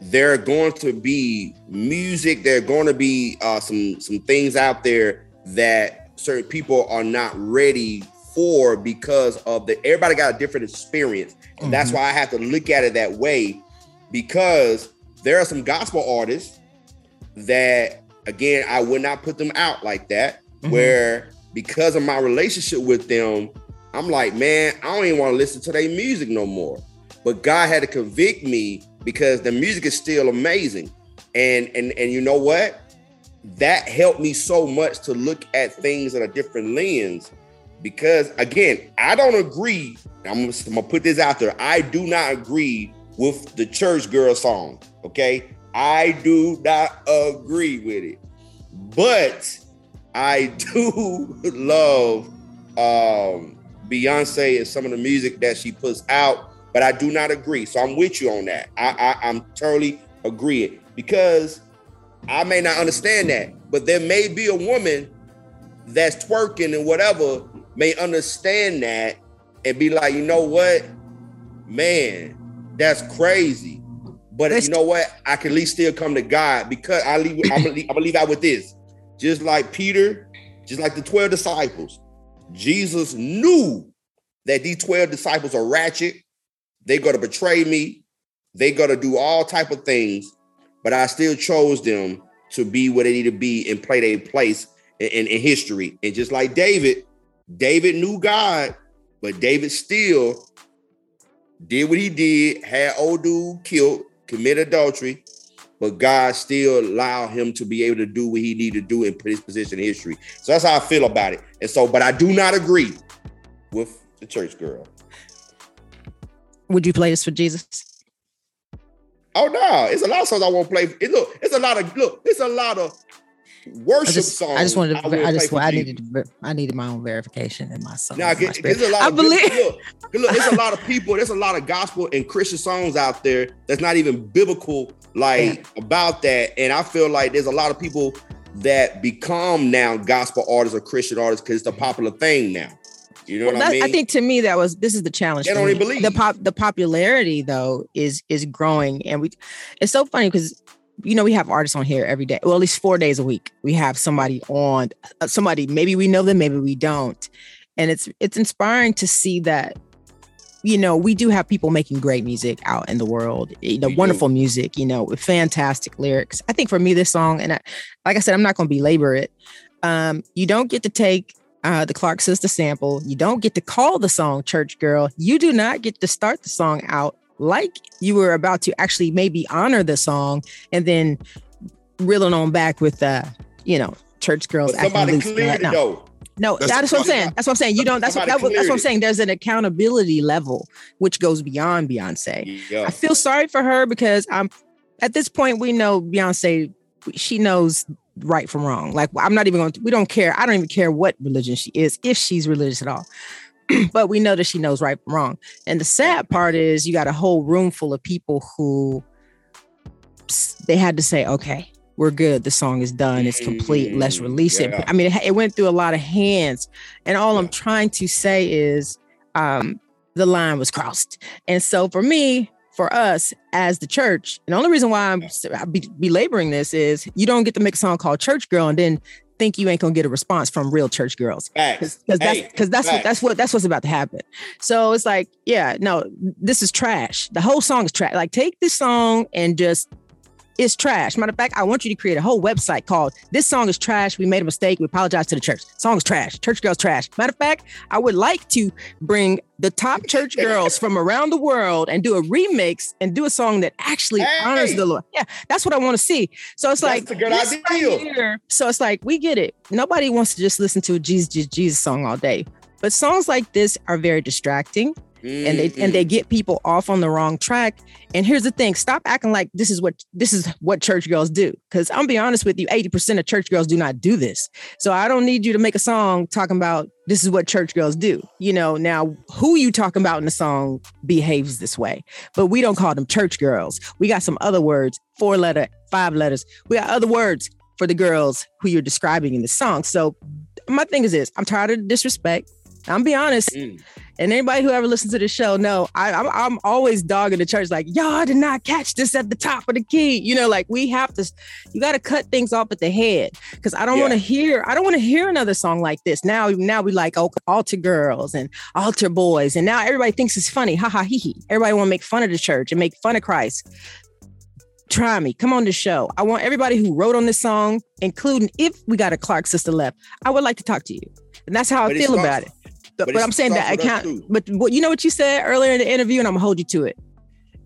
there are going to be music, there are going to be uh, some some things out there that certain people are not ready for because of the everybody got a different experience. And mm-hmm. that's why I have to look at it that way because there are some gospel artists that again, I would not put them out like that. Mm-hmm. Where because of my relationship with them, I'm like, man, I don't even want to listen to their music no more. But God had to convict me because the music is still amazing. And and and you know what? That helped me so much to look at things in a different lens. Because again, I don't agree. I'm, I'm gonna put this out there. I do not agree with the church girl song. Okay. I do not agree with it. But I do love um, Beyonce and some of the music that she puts out, but I do not agree. So I'm with you on that. I, I, I'm totally agreeing because I may not understand that, but there may be a woman that's twerking and whatever may understand that and be like, you know what, man, that's crazy. But you know what? I can at least still come to God because I leave. I'm gonna leave, I'm gonna leave out with this. Just like Peter, just like the twelve disciples, Jesus knew that these twelve disciples are ratchet. They're gonna betray me. They're gonna do all type of things. But I still chose them to be what they need to be and play their place in, in, in history. And just like David, David knew God, but David still did what he did, had old dude killed, commit adultery, but God still allowed him to be able to do what he needed to do and put his position in history. So that's how I feel about it. And so, but I do not agree with the church girl. Would you play this for Jesus? Oh no, it's a lot of songs I won't play. It, look, it's a lot of look, it's a lot of worship I just, songs. I just wanted to. I, I just. I needed. To, I needed my own verification in my song. Now, there's a lot. I of, believe. Look, look, there's a lot of people. There's a lot of gospel and Christian songs out there that's not even biblical, like yeah. about that. And I feel like there's a lot of people that become now gospel artists or Christian artists because it's a popular thing now. You know Well, what I mean? I think to me that was this is the challenge. They don't even believe. the pop the popularity though is is growing, and we it's so funny because you know we have artists on here every day. Well, at least four days a week. We have somebody on uh, somebody. Maybe we know them, maybe we don't, and it's it's inspiring to see that. You know, we do have people making great music out in the world. You know, We do. wonderful music. You know, with fantastic lyrics. I think for me, this song, and I, like I said, I'm not going to belabor it. Um, you don't get to take uh, the Clark sister sample. You don't get to call the song Church Girl. You do not get to start the song out like you were about to actually maybe honor the song and then reeling on back with, uh, you know, Church Girls. but acting somebody loose. cleared no, though. no, That's that's what I'm saying. That's what I'm saying. You don't. That's what, that, that's what I'm saying. There's an accountability level which goes beyond Beyonce. Yeah. I feel sorry for her because I'm at this point we know Beyonce she knows right from wrong. Like I'm not even going to we don't care. I don't even care what religion she is if she's religious at all. but we know that she knows right from wrong. And the sad part is you got a whole room full of people who they had to say, "Okay, we're good. The song is done. It's complete. Let's Mm, release yeah. it." I mean, it, it went through a lot of hands. And all I'm trying to say is um the line was crossed. And so for me, for us as the church, and the only reason why I'm be, belaboring this is you don't get to make a song called Church Girl and then think you ain't gonna get a response from real church girls because that's because that's what that's what that's what's about to happen. So it's like, yeah, no, this is trash. The whole song is trash. Like, take this song and just it's trash. Matter of fact, I want you to create a whole website called "This Song Is Trash." We made a mistake. We apologize to the church. Song is trash. Church girls trash. Matter of fact, I would like to bring the top church girls from around the world and do a remix and do a song that actually Hey! honors the Lord. Yeah, that's what I want to see. So it's That's like a good idea. right so it's like we get it. Nobody wants to just listen to a Jesus, Jesus, Jesus song all day. But songs like this are very distracting and they and they mm-hmm. get people off on the wrong track. And here's the thing: stop acting like this is what this is what church girls do. Because I'm be honest with you, 80% of church girls do not do this. So I don't need you to make a song talking about this is what church girls do. You know, now who you talking about in the song behaves this way, but we don't call them church girls. We got some other words, four letter, five letters. We got other words for the girls who you're describing in the song. So my thing is this: I'm tired of the disrespect. I'm be honest. Mm. And anybody who ever listens to the show know I, I'm, I'm always dogging the church like y'all did not catch this at the top of the key. You know, like we have to. You got to cut things off at the head because I don't Yeah. want to hear. I don't want to hear another song like this. Now, now we like oh, altar girls and altar boys, and now everybody thinks it's funny. Ha ha hee hee. Everybody want to make fun of the church and make fun of Christ. Try me. Come on the show. I want everybody who wrote on this song, including if we got a Clark sister left, I would like to talk to you. And that's how But I feel starts- about it. But, but I'm saying that I starts with us can't. too. But what you know what you said earlier in the interview, and I'm gonna hold you to it.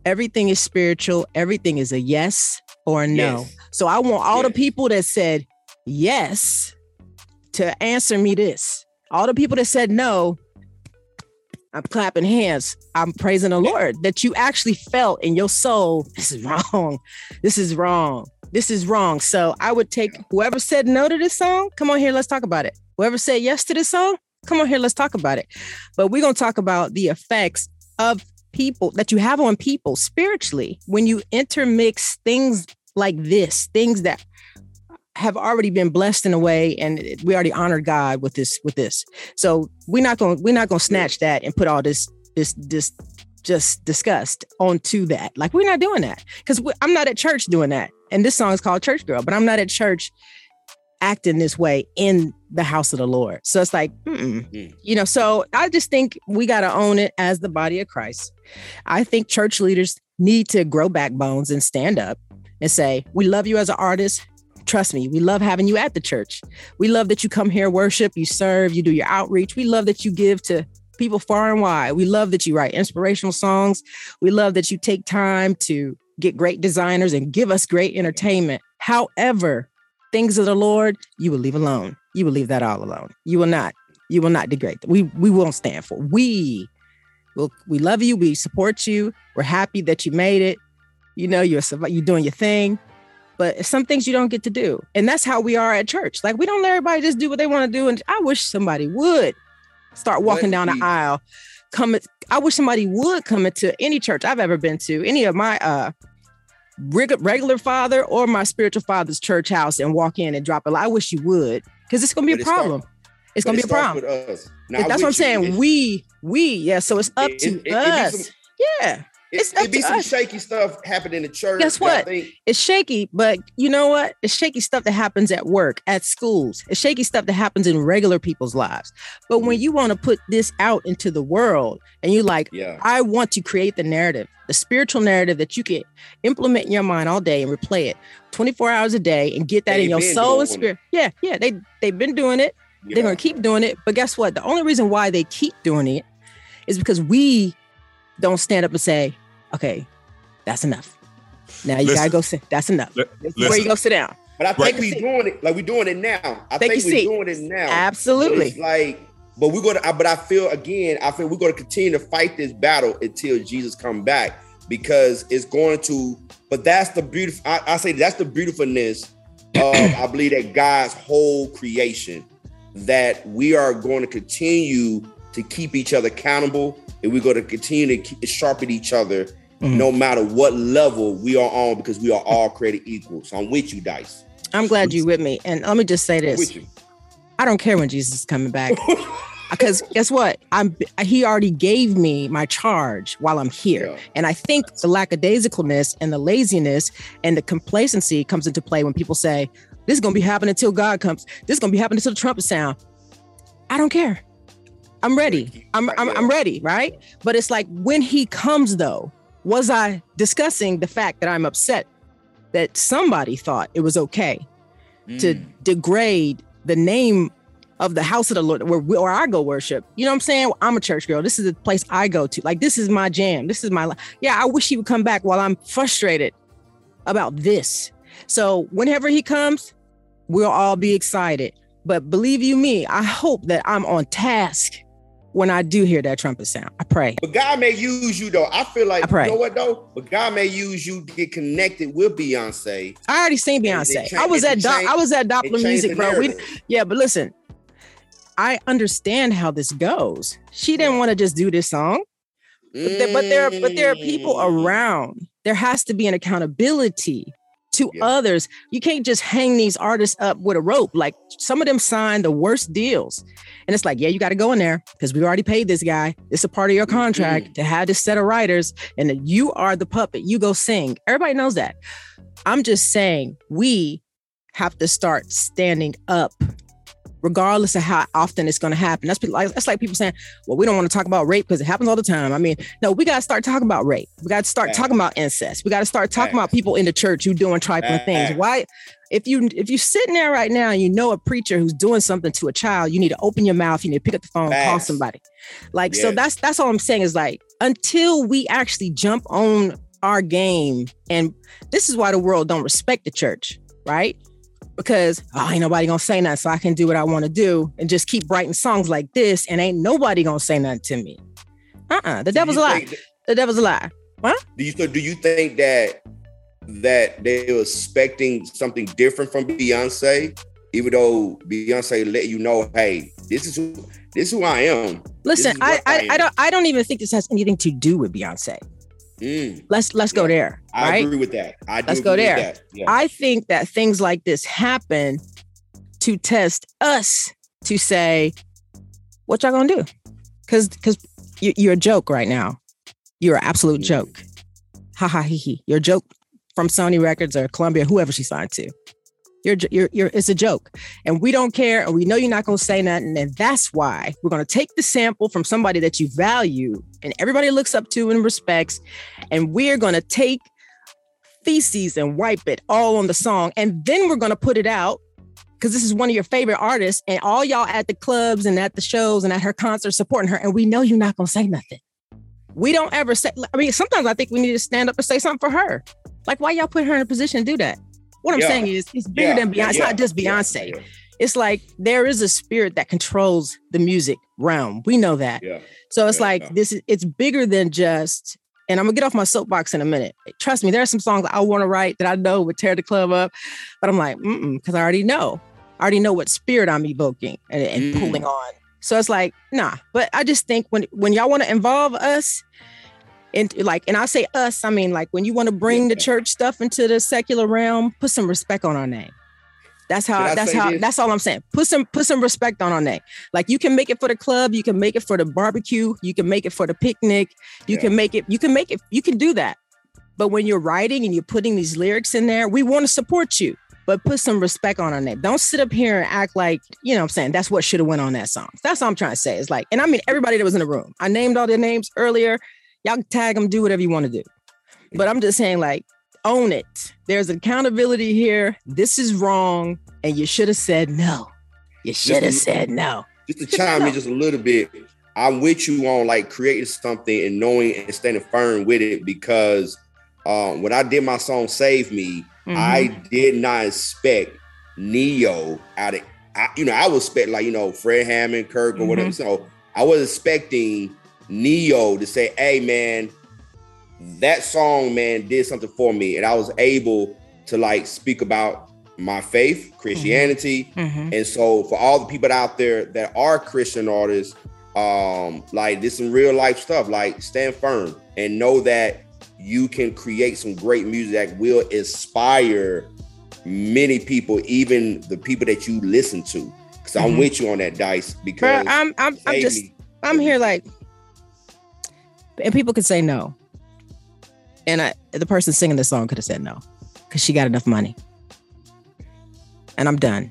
Everything is spiritual. Everything is a yes or a no. Yes. So I want all the people that said yes to answer me this. All the people that said no, I'm clapping hands. I'm praising the Lord that you actually felt in your soul, this is wrong. This is wrong. This is wrong. So I would take whoever said no to this song, come on here, let's talk about it. Whoever said yes to this song, come on here, let's talk about it. But we're going to talk about the effects of people that you have on people spiritually when you intermix things like this, things that have already been blessed in a way and we already honored God with this with this. So we're not going we're not going to snatch that and put all this this this just disgust onto that. Like we're not doing that cuz I'm not at church doing that. And this song is called Church Girl, but I'm not at church acting this way in the house of the Lord. So it's like. Mm. you know, so I just think we got to own it as the body of Christ. I think church leaders need to grow backbones and stand up and say, We love you as an artist. Trust me, we love having you at the church. We love that you come here, worship, you serve, you do your outreach. We love that you give to people far and wide. We love that you write inspirational songs. We love that you take time to get great designers and give us great entertainment. However, things of the Lord, you will leave alone. You will leave that all alone. You will not. You will not degrade. We we won't stand for. We will. We love you. We support you. We're happy that you made it. You know you're you're doing your thing, but some things you don't get to do, and that's how we are at church. Like we don't let everybody just do what they want to do. And I wish somebody would start walking down the aisle. Come. I wish somebody would come into any church I've ever been to, any of my uh regular father or my spiritual father's church house and walk in and drop it. I wish you would, because it's gonna be But a it problem. It's gonna But be a problem. That's what I'm you. saying. It- We, we, yeah. So it's up It- to it- it us. some- yeah. It, it be some us. shaky stuff happening in the church. Guess what? think- It's shaky, but you know what? It's shaky stuff that happens at work, at schools. It's shaky stuff that happens in regular people's lives. But when mm-hmm. you want to put this out into the world and you're like, yeah. I want to create the narrative, the spiritual narrative that you can implement in your mind all day and replay it 24 hours a day and get that They've in your soul and doing it. spirit. Yeah, yeah. They they've been doing it. They're gonna keep doing it. But guess what? The only reason why they keep doing it is because we don't stand up and say, okay, that's enough. Now you Listen. gotta go sit. That's enough. Li- where listen. you go sit down. But I Right. think we're doing it like we're doing it now. I Take think we're doing it now. Absolutely. It's like, but we're gonna. But I feel again. I feel we're gonna continue to fight this battle until Jesus come back because it's going to. But that's the beautiful. I, I say that's the beautifulness of I believe that God's whole creation that we are going to continue to keep each other accountable and we're going to continue to keep, sharpen each other Mhm. no matter what level we are on because we are all created equal. So I'm with you, Dice. I'm glad you're with me. And let me just say I'm this: with you. I don't care when Jesus is coming back. Because guess what? I'm he already gave me my charge while I'm here. Yeah. And I think the lackadaisicalness and the laziness and the complacency comes into play when people say, This is gonna be happening until God comes. This is gonna be happening until the trumpet sound. I don't care. I'm ready. I'm, I'm I'm ready, right? But it's like when he comes though, was I discussing the fact that I'm upset that somebody thought it was okay to Mm. degrade the name of the house of the Lord where, where I go worship. You know what I'm saying? I'm a church girl. This is the place I go to. Like this is my jam. This is my li- yeah. I wish he would come back while I'm frustrated about this. So whenever he comes, we'll all be excited. But believe you me, I hope that I'm on task when I do hear that trumpet sound. I pray. But God may use you though. I feel like I pray. you know what though. But God may use you to get connected with Beyonce. I already seen Beyonce. change- I was at Do- change- I was at Doppler Music, bro. We. Yeah, but listen, I understand how this goes. She didn't want to just do this song, but there, but there, but there are people Mm. around. There has to be an accountability to Yeah. others. You can't just hang these artists up with a rope. Like some of them signed the worst deals, and it's like, yeah, you got to go in there because we already paid this guy. It's a part of your mm-hmm. contract to have this set of writers, and that you are the puppet. You go sing. Everybody knows that. I'm just saying we have to start standing up regardless of how often it's going to happen. That's like that's like people saying, "Well, we don't want to talk about rape because it happens all the time." I mean, no, we got to start talking about rape. We got to start Facts. talking about incest. We got to start talking about people in the church who doing trifling things. Why? If you if you sitting there right now and you know a preacher who's doing something to a child, you need to open your mouth. You need to pick up the phone, call somebody. Like so, that's that's all I'm saying is like until we actually jump on our game, and this is why the world don't respect the church, right? Because oh, ain't nobody gonna say nothing, so I can do what I want to do and just keep writing songs like this, and ain't nobody gonna say nothing to me. Uh-uh. The devil's a lie. think- The devil's a lie. What? Do you so do you think that that they were expecting something different from Beyonce, even though Beyonce let you know, hey, this is who this is who I am. Listen, I, I I. I don't I don't even think this has anything to do with Beyonce. Mm, Let's let's go Yeah. there. I right? agree with that. I Let's go there. that. Yeah. I think that things like this happen to test us to say, what y'all gonna do? Because because you, you're a joke right now. You're an absolute Mhm. joke. Ha ha he he. You're a joke from Sony Records or Columbia, whoever she signed to. You're, you're, you're, it's a joke. And we don't care. And we know you're not going to say nothing. And that's why we're going to take the sample from somebody that you value and everybody looks up to and respects. And we're going to take feces and wipe it all on the song. And then we're going to put it out because this is one of your favorite artists. And all y'all at the clubs and at the shows and at her concerts supporting her. And we know you're not going to say nothing. We don't ever say, I mean, sometimes I think we need to stand up and say something for her. Like, why y'all put her in a position to do that? What I'm Yeah. saying is, it's bigger Yeah, than Beyonce. it's not just Beyonce. It's like there is a spirit that controls the music realm. We know that. yeah. So it's like this is it's bigger than just and I'm gonna get off my soapbox in a minute. Trust me, there are some songs I want to write that I know would tear the club up, but I'm like, mm because I already know. I already know what spirit I'm evoking and, and Mm. pulling on. So it's like, nah. But I just think when when y'all want to involve us, and like, and I say us, I mean like when you want to bring the church stuff into the secular realm, put some respect on our name. That's how. I That's how. this? That's all I'm saying. Put some put some respect on our name. Like you can make it for the club. You can make it for the barbecue. You can make it for the picnic. You Yeah. can make it. You can make it. You can do that. But when you're writing and you're putting these lyrics in there, we want to support you. But put some respect on our name. Don't sit up here and act like, you know what I'm saying, that's what should have went on that song. That's all I'm trying to say. It's like, and I mean everybody that was in the room. I named all their names earlier. Y'all tag them, do whatever you want to do. But I'm just saying, like, own it. There's accountability here. This is wrong. And you should have said no. You should have said no. just to chime in just a little bit, I'm with you on like creating something and knowing and standing firm with it because um, when I did my song "Save Me," I did not expect Ne-Yo out of I, you know I was expect like you know Fred Hammond, Kirk or whatever. So I was expecting Ne-Yo to say, "Hey man, that song man did something for me," and I was able to like speak about my faith, Christianity. Mhm. And so for all the people out there that are Christian artists, um, like this some real life stuff, like stand firm and know that you can create some great music that will inspire many people, even the people that you listen to. Cause I'm Mhm. with you on that dice because I'm I'm I'm just me. I'm here like and people could say no. And I the person singing the song could have said no because she got enough money. And I'm done.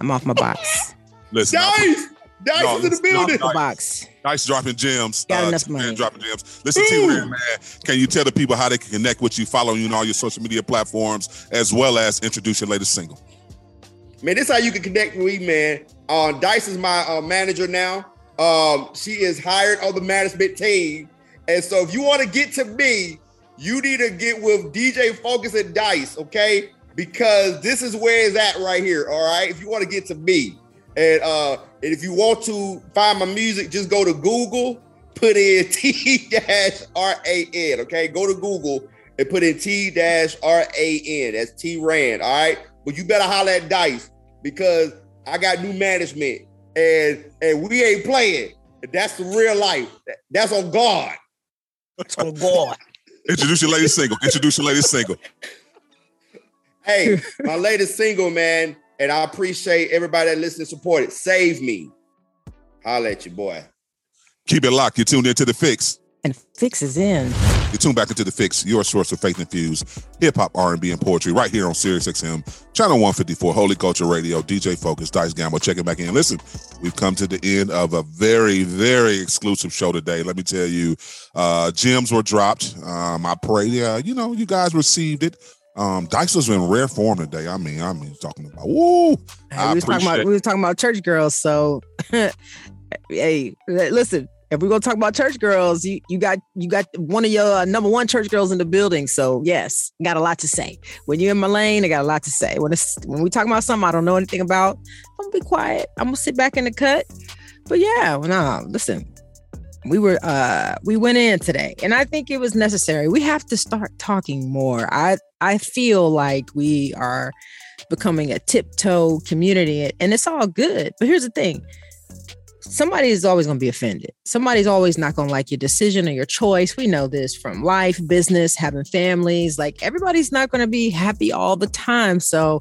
I'm off my box. Listen, Dice! Dice No, is in the it's not building. my box. Nice dropping gems. Got uh, enough T-Man money. dropping gems. Listen, T Red, man. Can you tell the people how they can connect with you, follow you on all your social media platforms, as well as introduce your latest single? Man, this is how you can connect with me, man. Uh, Dice is my uh, manager now. Um, she is hired on the management team. And so if you want to get to me, you need to get with DJ Focus and Dice, okay? Because this is where it's at right here, all right? If you want to get to me. And uh, and if you want to find my music, just go to Google, put in T-R-A-N, okay? Go to Google and put in T-R-A-N. That's T-Ran, all right? But you better holler at Dice because I got new management and and we ain't playing. That's the real life. That's on God. Oh God. Introduce your latest single. Introduce your latest single. Hey, my latest single, man, and I appreciate everybody that listens and support it. Save me. Holla at you, boy. Keep it locked. You're tuned into the fix. And fix is in. You tune back into the fix, your source of faith infused hip hop, R and B, and poetry, right here on Sirius XM, channel 154, Holy Culture Radio. DJ Focus, Dice Gamble, checking back in. Listen, we've come to the end of a very, very exclusive show today. Let me tell you, uh, gems were dropped. Um, I pray, uh, you know, you guys received it. Um, Dice was in rare form today. I mean, I mean, talking about woo. I we was talking about we was talking about church girls. So hey, listen, if we're gonna talk about church girls, you you got you got one of your uh, number one church girls in the building. So yes, got a lot to say. When you're in my lane, I got a lot to say. When it's when we talk about something I don't know anything about, I'm gonna be quiet. I'm gonna sit back in the cut. But yeah, well, no, listen. We were uh we went in today and I think it was necessary. We have to start talking more. I I feel like we are becoming a tiptoe community and it's all good. But here's the thing somebody is always going to be offended. Somebody's always not going to like your decision or your choice. We know this from life, business, having families. Like everybody's not going to be happy all the time. So,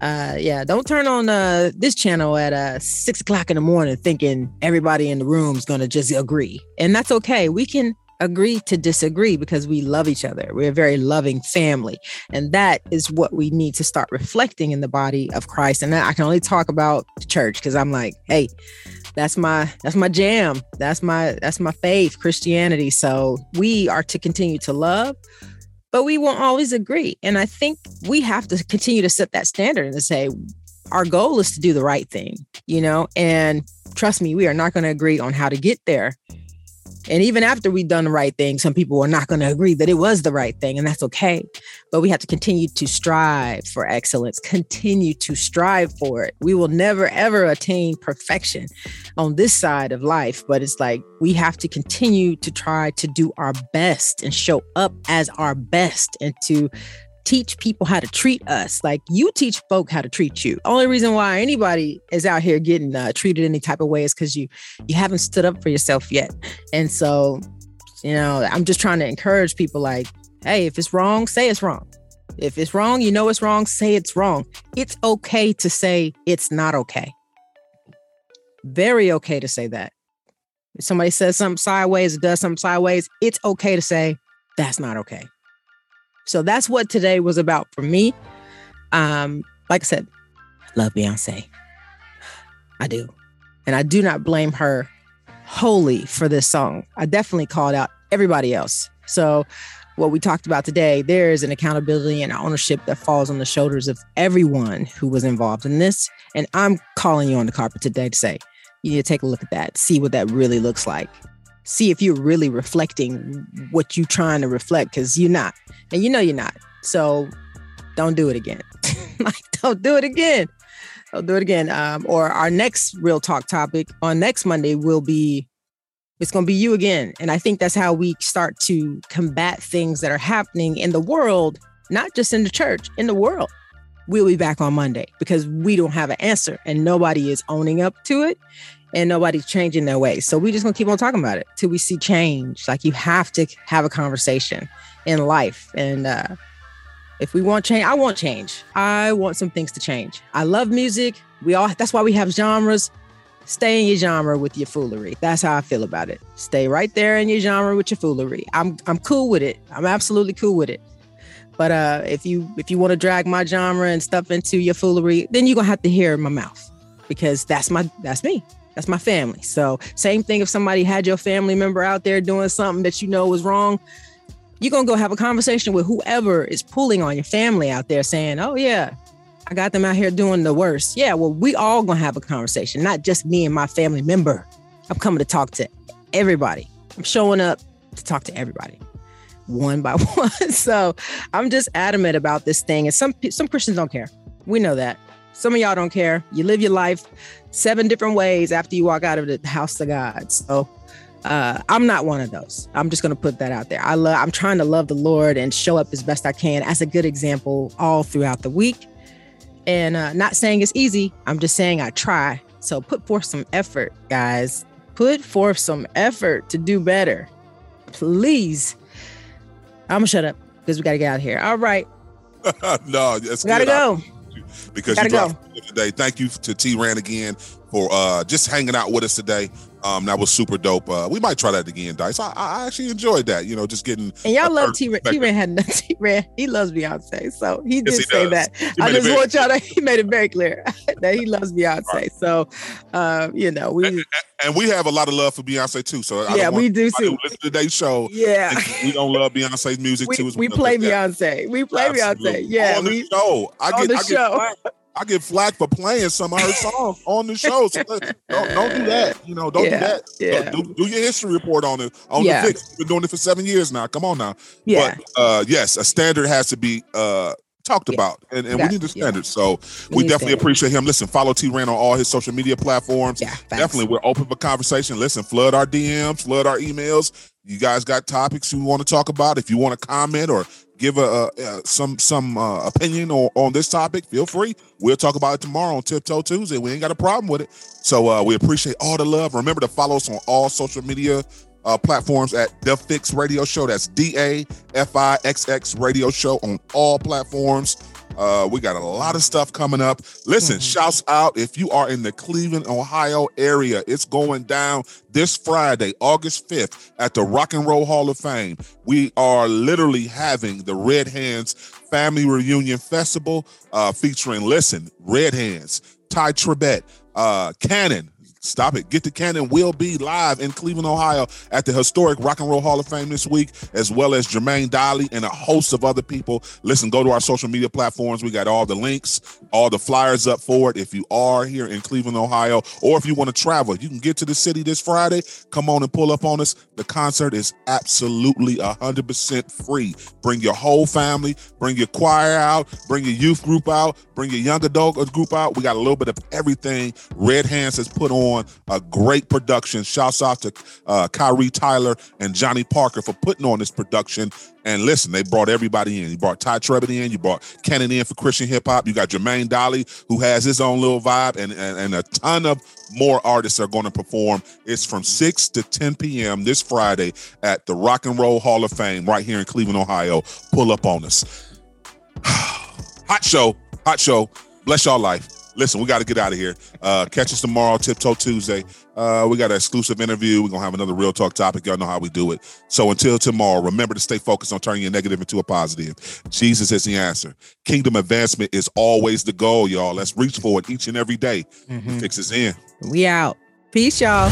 uh, yeah, don't turn on uh, this channel at uh, six o'clock in the morning thinking everybody in the room is going to just agree. And that's okay. We can agree to disagree because we love each other. We're a very loving family. And that is what we need to start reflecting in the body of Christ. And I can only talk about the church because I'm like, hey, that's my that's my jam. That's my that's my faith, Christianity. So we are to continue to love, but we won't always agree. And I think we have to continue to set that standard and to say our goal is to do the right thing, you know, and trust me, we are not going to agree on how to get there. And even after we've done the right thing, some people are not going to agree that it was the right thing, and that's okay. But we have to continue to strive for excellence, continue to strive for it. We will never, ever attain perfection on this side of life, but it's like we have to continue to try to do our best and show up as our best and to teach people how to treat us like you teach folk how to treat you only reason why anybody is out here getting uh, treated any type of way is because you you haven't stood up for yourself yet and so you know i'm just trying to encourage people like hey if it's wrong say it's wrong If it's wrong, you know it's wrong, say it's wrong. It's okay to say it's not okay. Very okay to say that. If somebody says something sideways, does something sideways, it's okay to say that's not okay. So that's what today was about for me. Um, like I said, love Beyonce. I do. And I do not blame her wholly for this song. I definitely called out everybody else. So what we talked about today, there is an accountability and ownership that falls on the shoulders of everyone who was involved in this. And I'm calling you on the carpet today to say, you need to take a look at that, see what that really looks like. See if you're really reflecting what you're trying to reflect, because you're not. And you know you're not. So don't do it again. like, don't do it again. Don't do it again. Um, or our next real talk topic on next Monday will be it's going to be you again. And I think that's how we start to combat things that are happening in the world, not just in the church, in the world. We'll be back on Monday because we don't have an answer and nobody is owning up to it and nobody's changing their ways. So we just gonna keep on talking about it till we see change. Like you have to have a conversation in life. And uh if we want change, I want change. I want some things to change. I love music. We all that's why we have genres. Stay in your genre with your foolery. That's how I feel about it. Stay right there in your genre with your foolery. I'm I'm cool with it. I'm absolutely cool with it. But uh if you if you want to drag my genre and stuff into your foolery, then you're gonna have to hear my mouth because that's my that's me. That's my family. So same thing if somebody had your family member out there doing something that you know was wrong, you're gonna go have a conversation with whoever is pulling on your family out there saying, Oh yeah, I got them out here doing the worst. Yeah, well, we all gonna have a conversation, not just me and my family member. I'm coming to talk to everybody. I'm showing up to talk to everybody one by one. so I'm just adamant about this thing. And some some Christians don't care. We know that. Some of y'all don't care. You live your life seven different ways after you walk out of the house of God. So uh, I'm not one of those. I'm just going to put that out there. I love. I'm trying to love the Lord and show up as best I can as a good example all throughout the week. And uh, not saying it's easy. I'm just saying I try. So put forth some effort, guys. Put forth some effort to do better, please. I'm gonna shut up because we got to get out of here. All right. no, that's gotta good. go. Because Gotta you dropped today. Thank you to T Ran again for uh just hanging out with us today. Um, that was super dope. Uh, we might try that again, Dice. I, I actually enjoyed that. You know, just getting And y'all love T Ran. T. Ran had T Ran. He loves Beyonce. So he did Yes, he say does. that. He I just very want y'all to, he made it very clear that he loves Beyonce. Right. So, uh, you know, we, And, and we have a lot of love for Beyonce too. So I Yeah, we do too. Listen to today's show. yeah. we don't love Beyonce's music We, too. as we play Beyonce. We play absolutely. Beyonce. Yeah. on the show. I on get, the I get show. I get flack for playing some of her songs on the show. So don't, don't do that. You know, don't Yeah, do that. yeah. Do, do your history report on it. On Yeah. the fix. Been doing it for seven years now. Come on now. yeah. But uh, yes, a standard has to be uh, talked Yeah. about, and, and we need the yeah. standard. So We we definitely appreciate him. Listen, follow T Ran on all his social media platforms. Yeah. Definitely, we're open for conversation. Listen, flood our DMs, flood our emails. You guys got topics you want to talk about? If you want to comment or give a, some some uh, opinion on, on this topic, feel free. We'll talk about it tomorrow on Tiptoe Tuesday. We ain't got a problem with it. So uh, we appreciate all the love. Remember to follow us on all social media uh, platforms at The Fix Radio Show. That's D A F I X X Radio Show on all platforms. Uh, we got a lot of stuff coming up. Listen, Mhm. shouts out if you are in the Cleveland, Ohio area. It's going down this Friday, August 5th, at the Rock and Roll Hall of Fame. We are literally having the Red Hands Family Reunion Festival uh, featuring, listen, Red Hands, Tye Tribbett, uh, Canon. Stop it. Get the Canon will be live in Cleveland, Ohio at the historic Rock and Roll Hall of Fame this week, as well as Jermaine Dolly and a host of other people. Listen, go to our social media platforms. We got all the links, all the flyers up for it. If you are here in Cleveland, Ohio, or if you want to travel, you can get to the city this Friday. Come on and pull up on us. The concert is absolutely 100% free. Bring your whole family, bring your choir out, bring your youth group out, bring your young adult group out. We got a little bit of everything. Red Hands has put on a great production. Shouts out to uh, Kyrie Tyler and Johnny Parker for putting on this production. And listen, they brought everybody in. You brought Tye Tribbett in. You brought Canon in for Christian hip hop. You got Jermaine Dolly, who has his own little vibe, and, and, and a ton of more artists are going to perform. It's from 6 to 10 p.m. this Friday at the Rock and Roll Hall of Fame right here in Cleveland, Ohio. Pull up on us. hot show, hot show. Bless y'all life. Listen, we got to get out of here. Uh, catch us tomorrow, Tiptoe Tuesday. Uh, we got an exclusive interview. We're going to have another real talk topic. Y'all know how we do it. So until tomorrow, remember to stay focused on turning your negative into a positive. Jesus is the answer. Kingdom advancement is always the goal, y'all. Let's reach for it each and every day. Mhm. Fix is in. We out. Peace, y'all.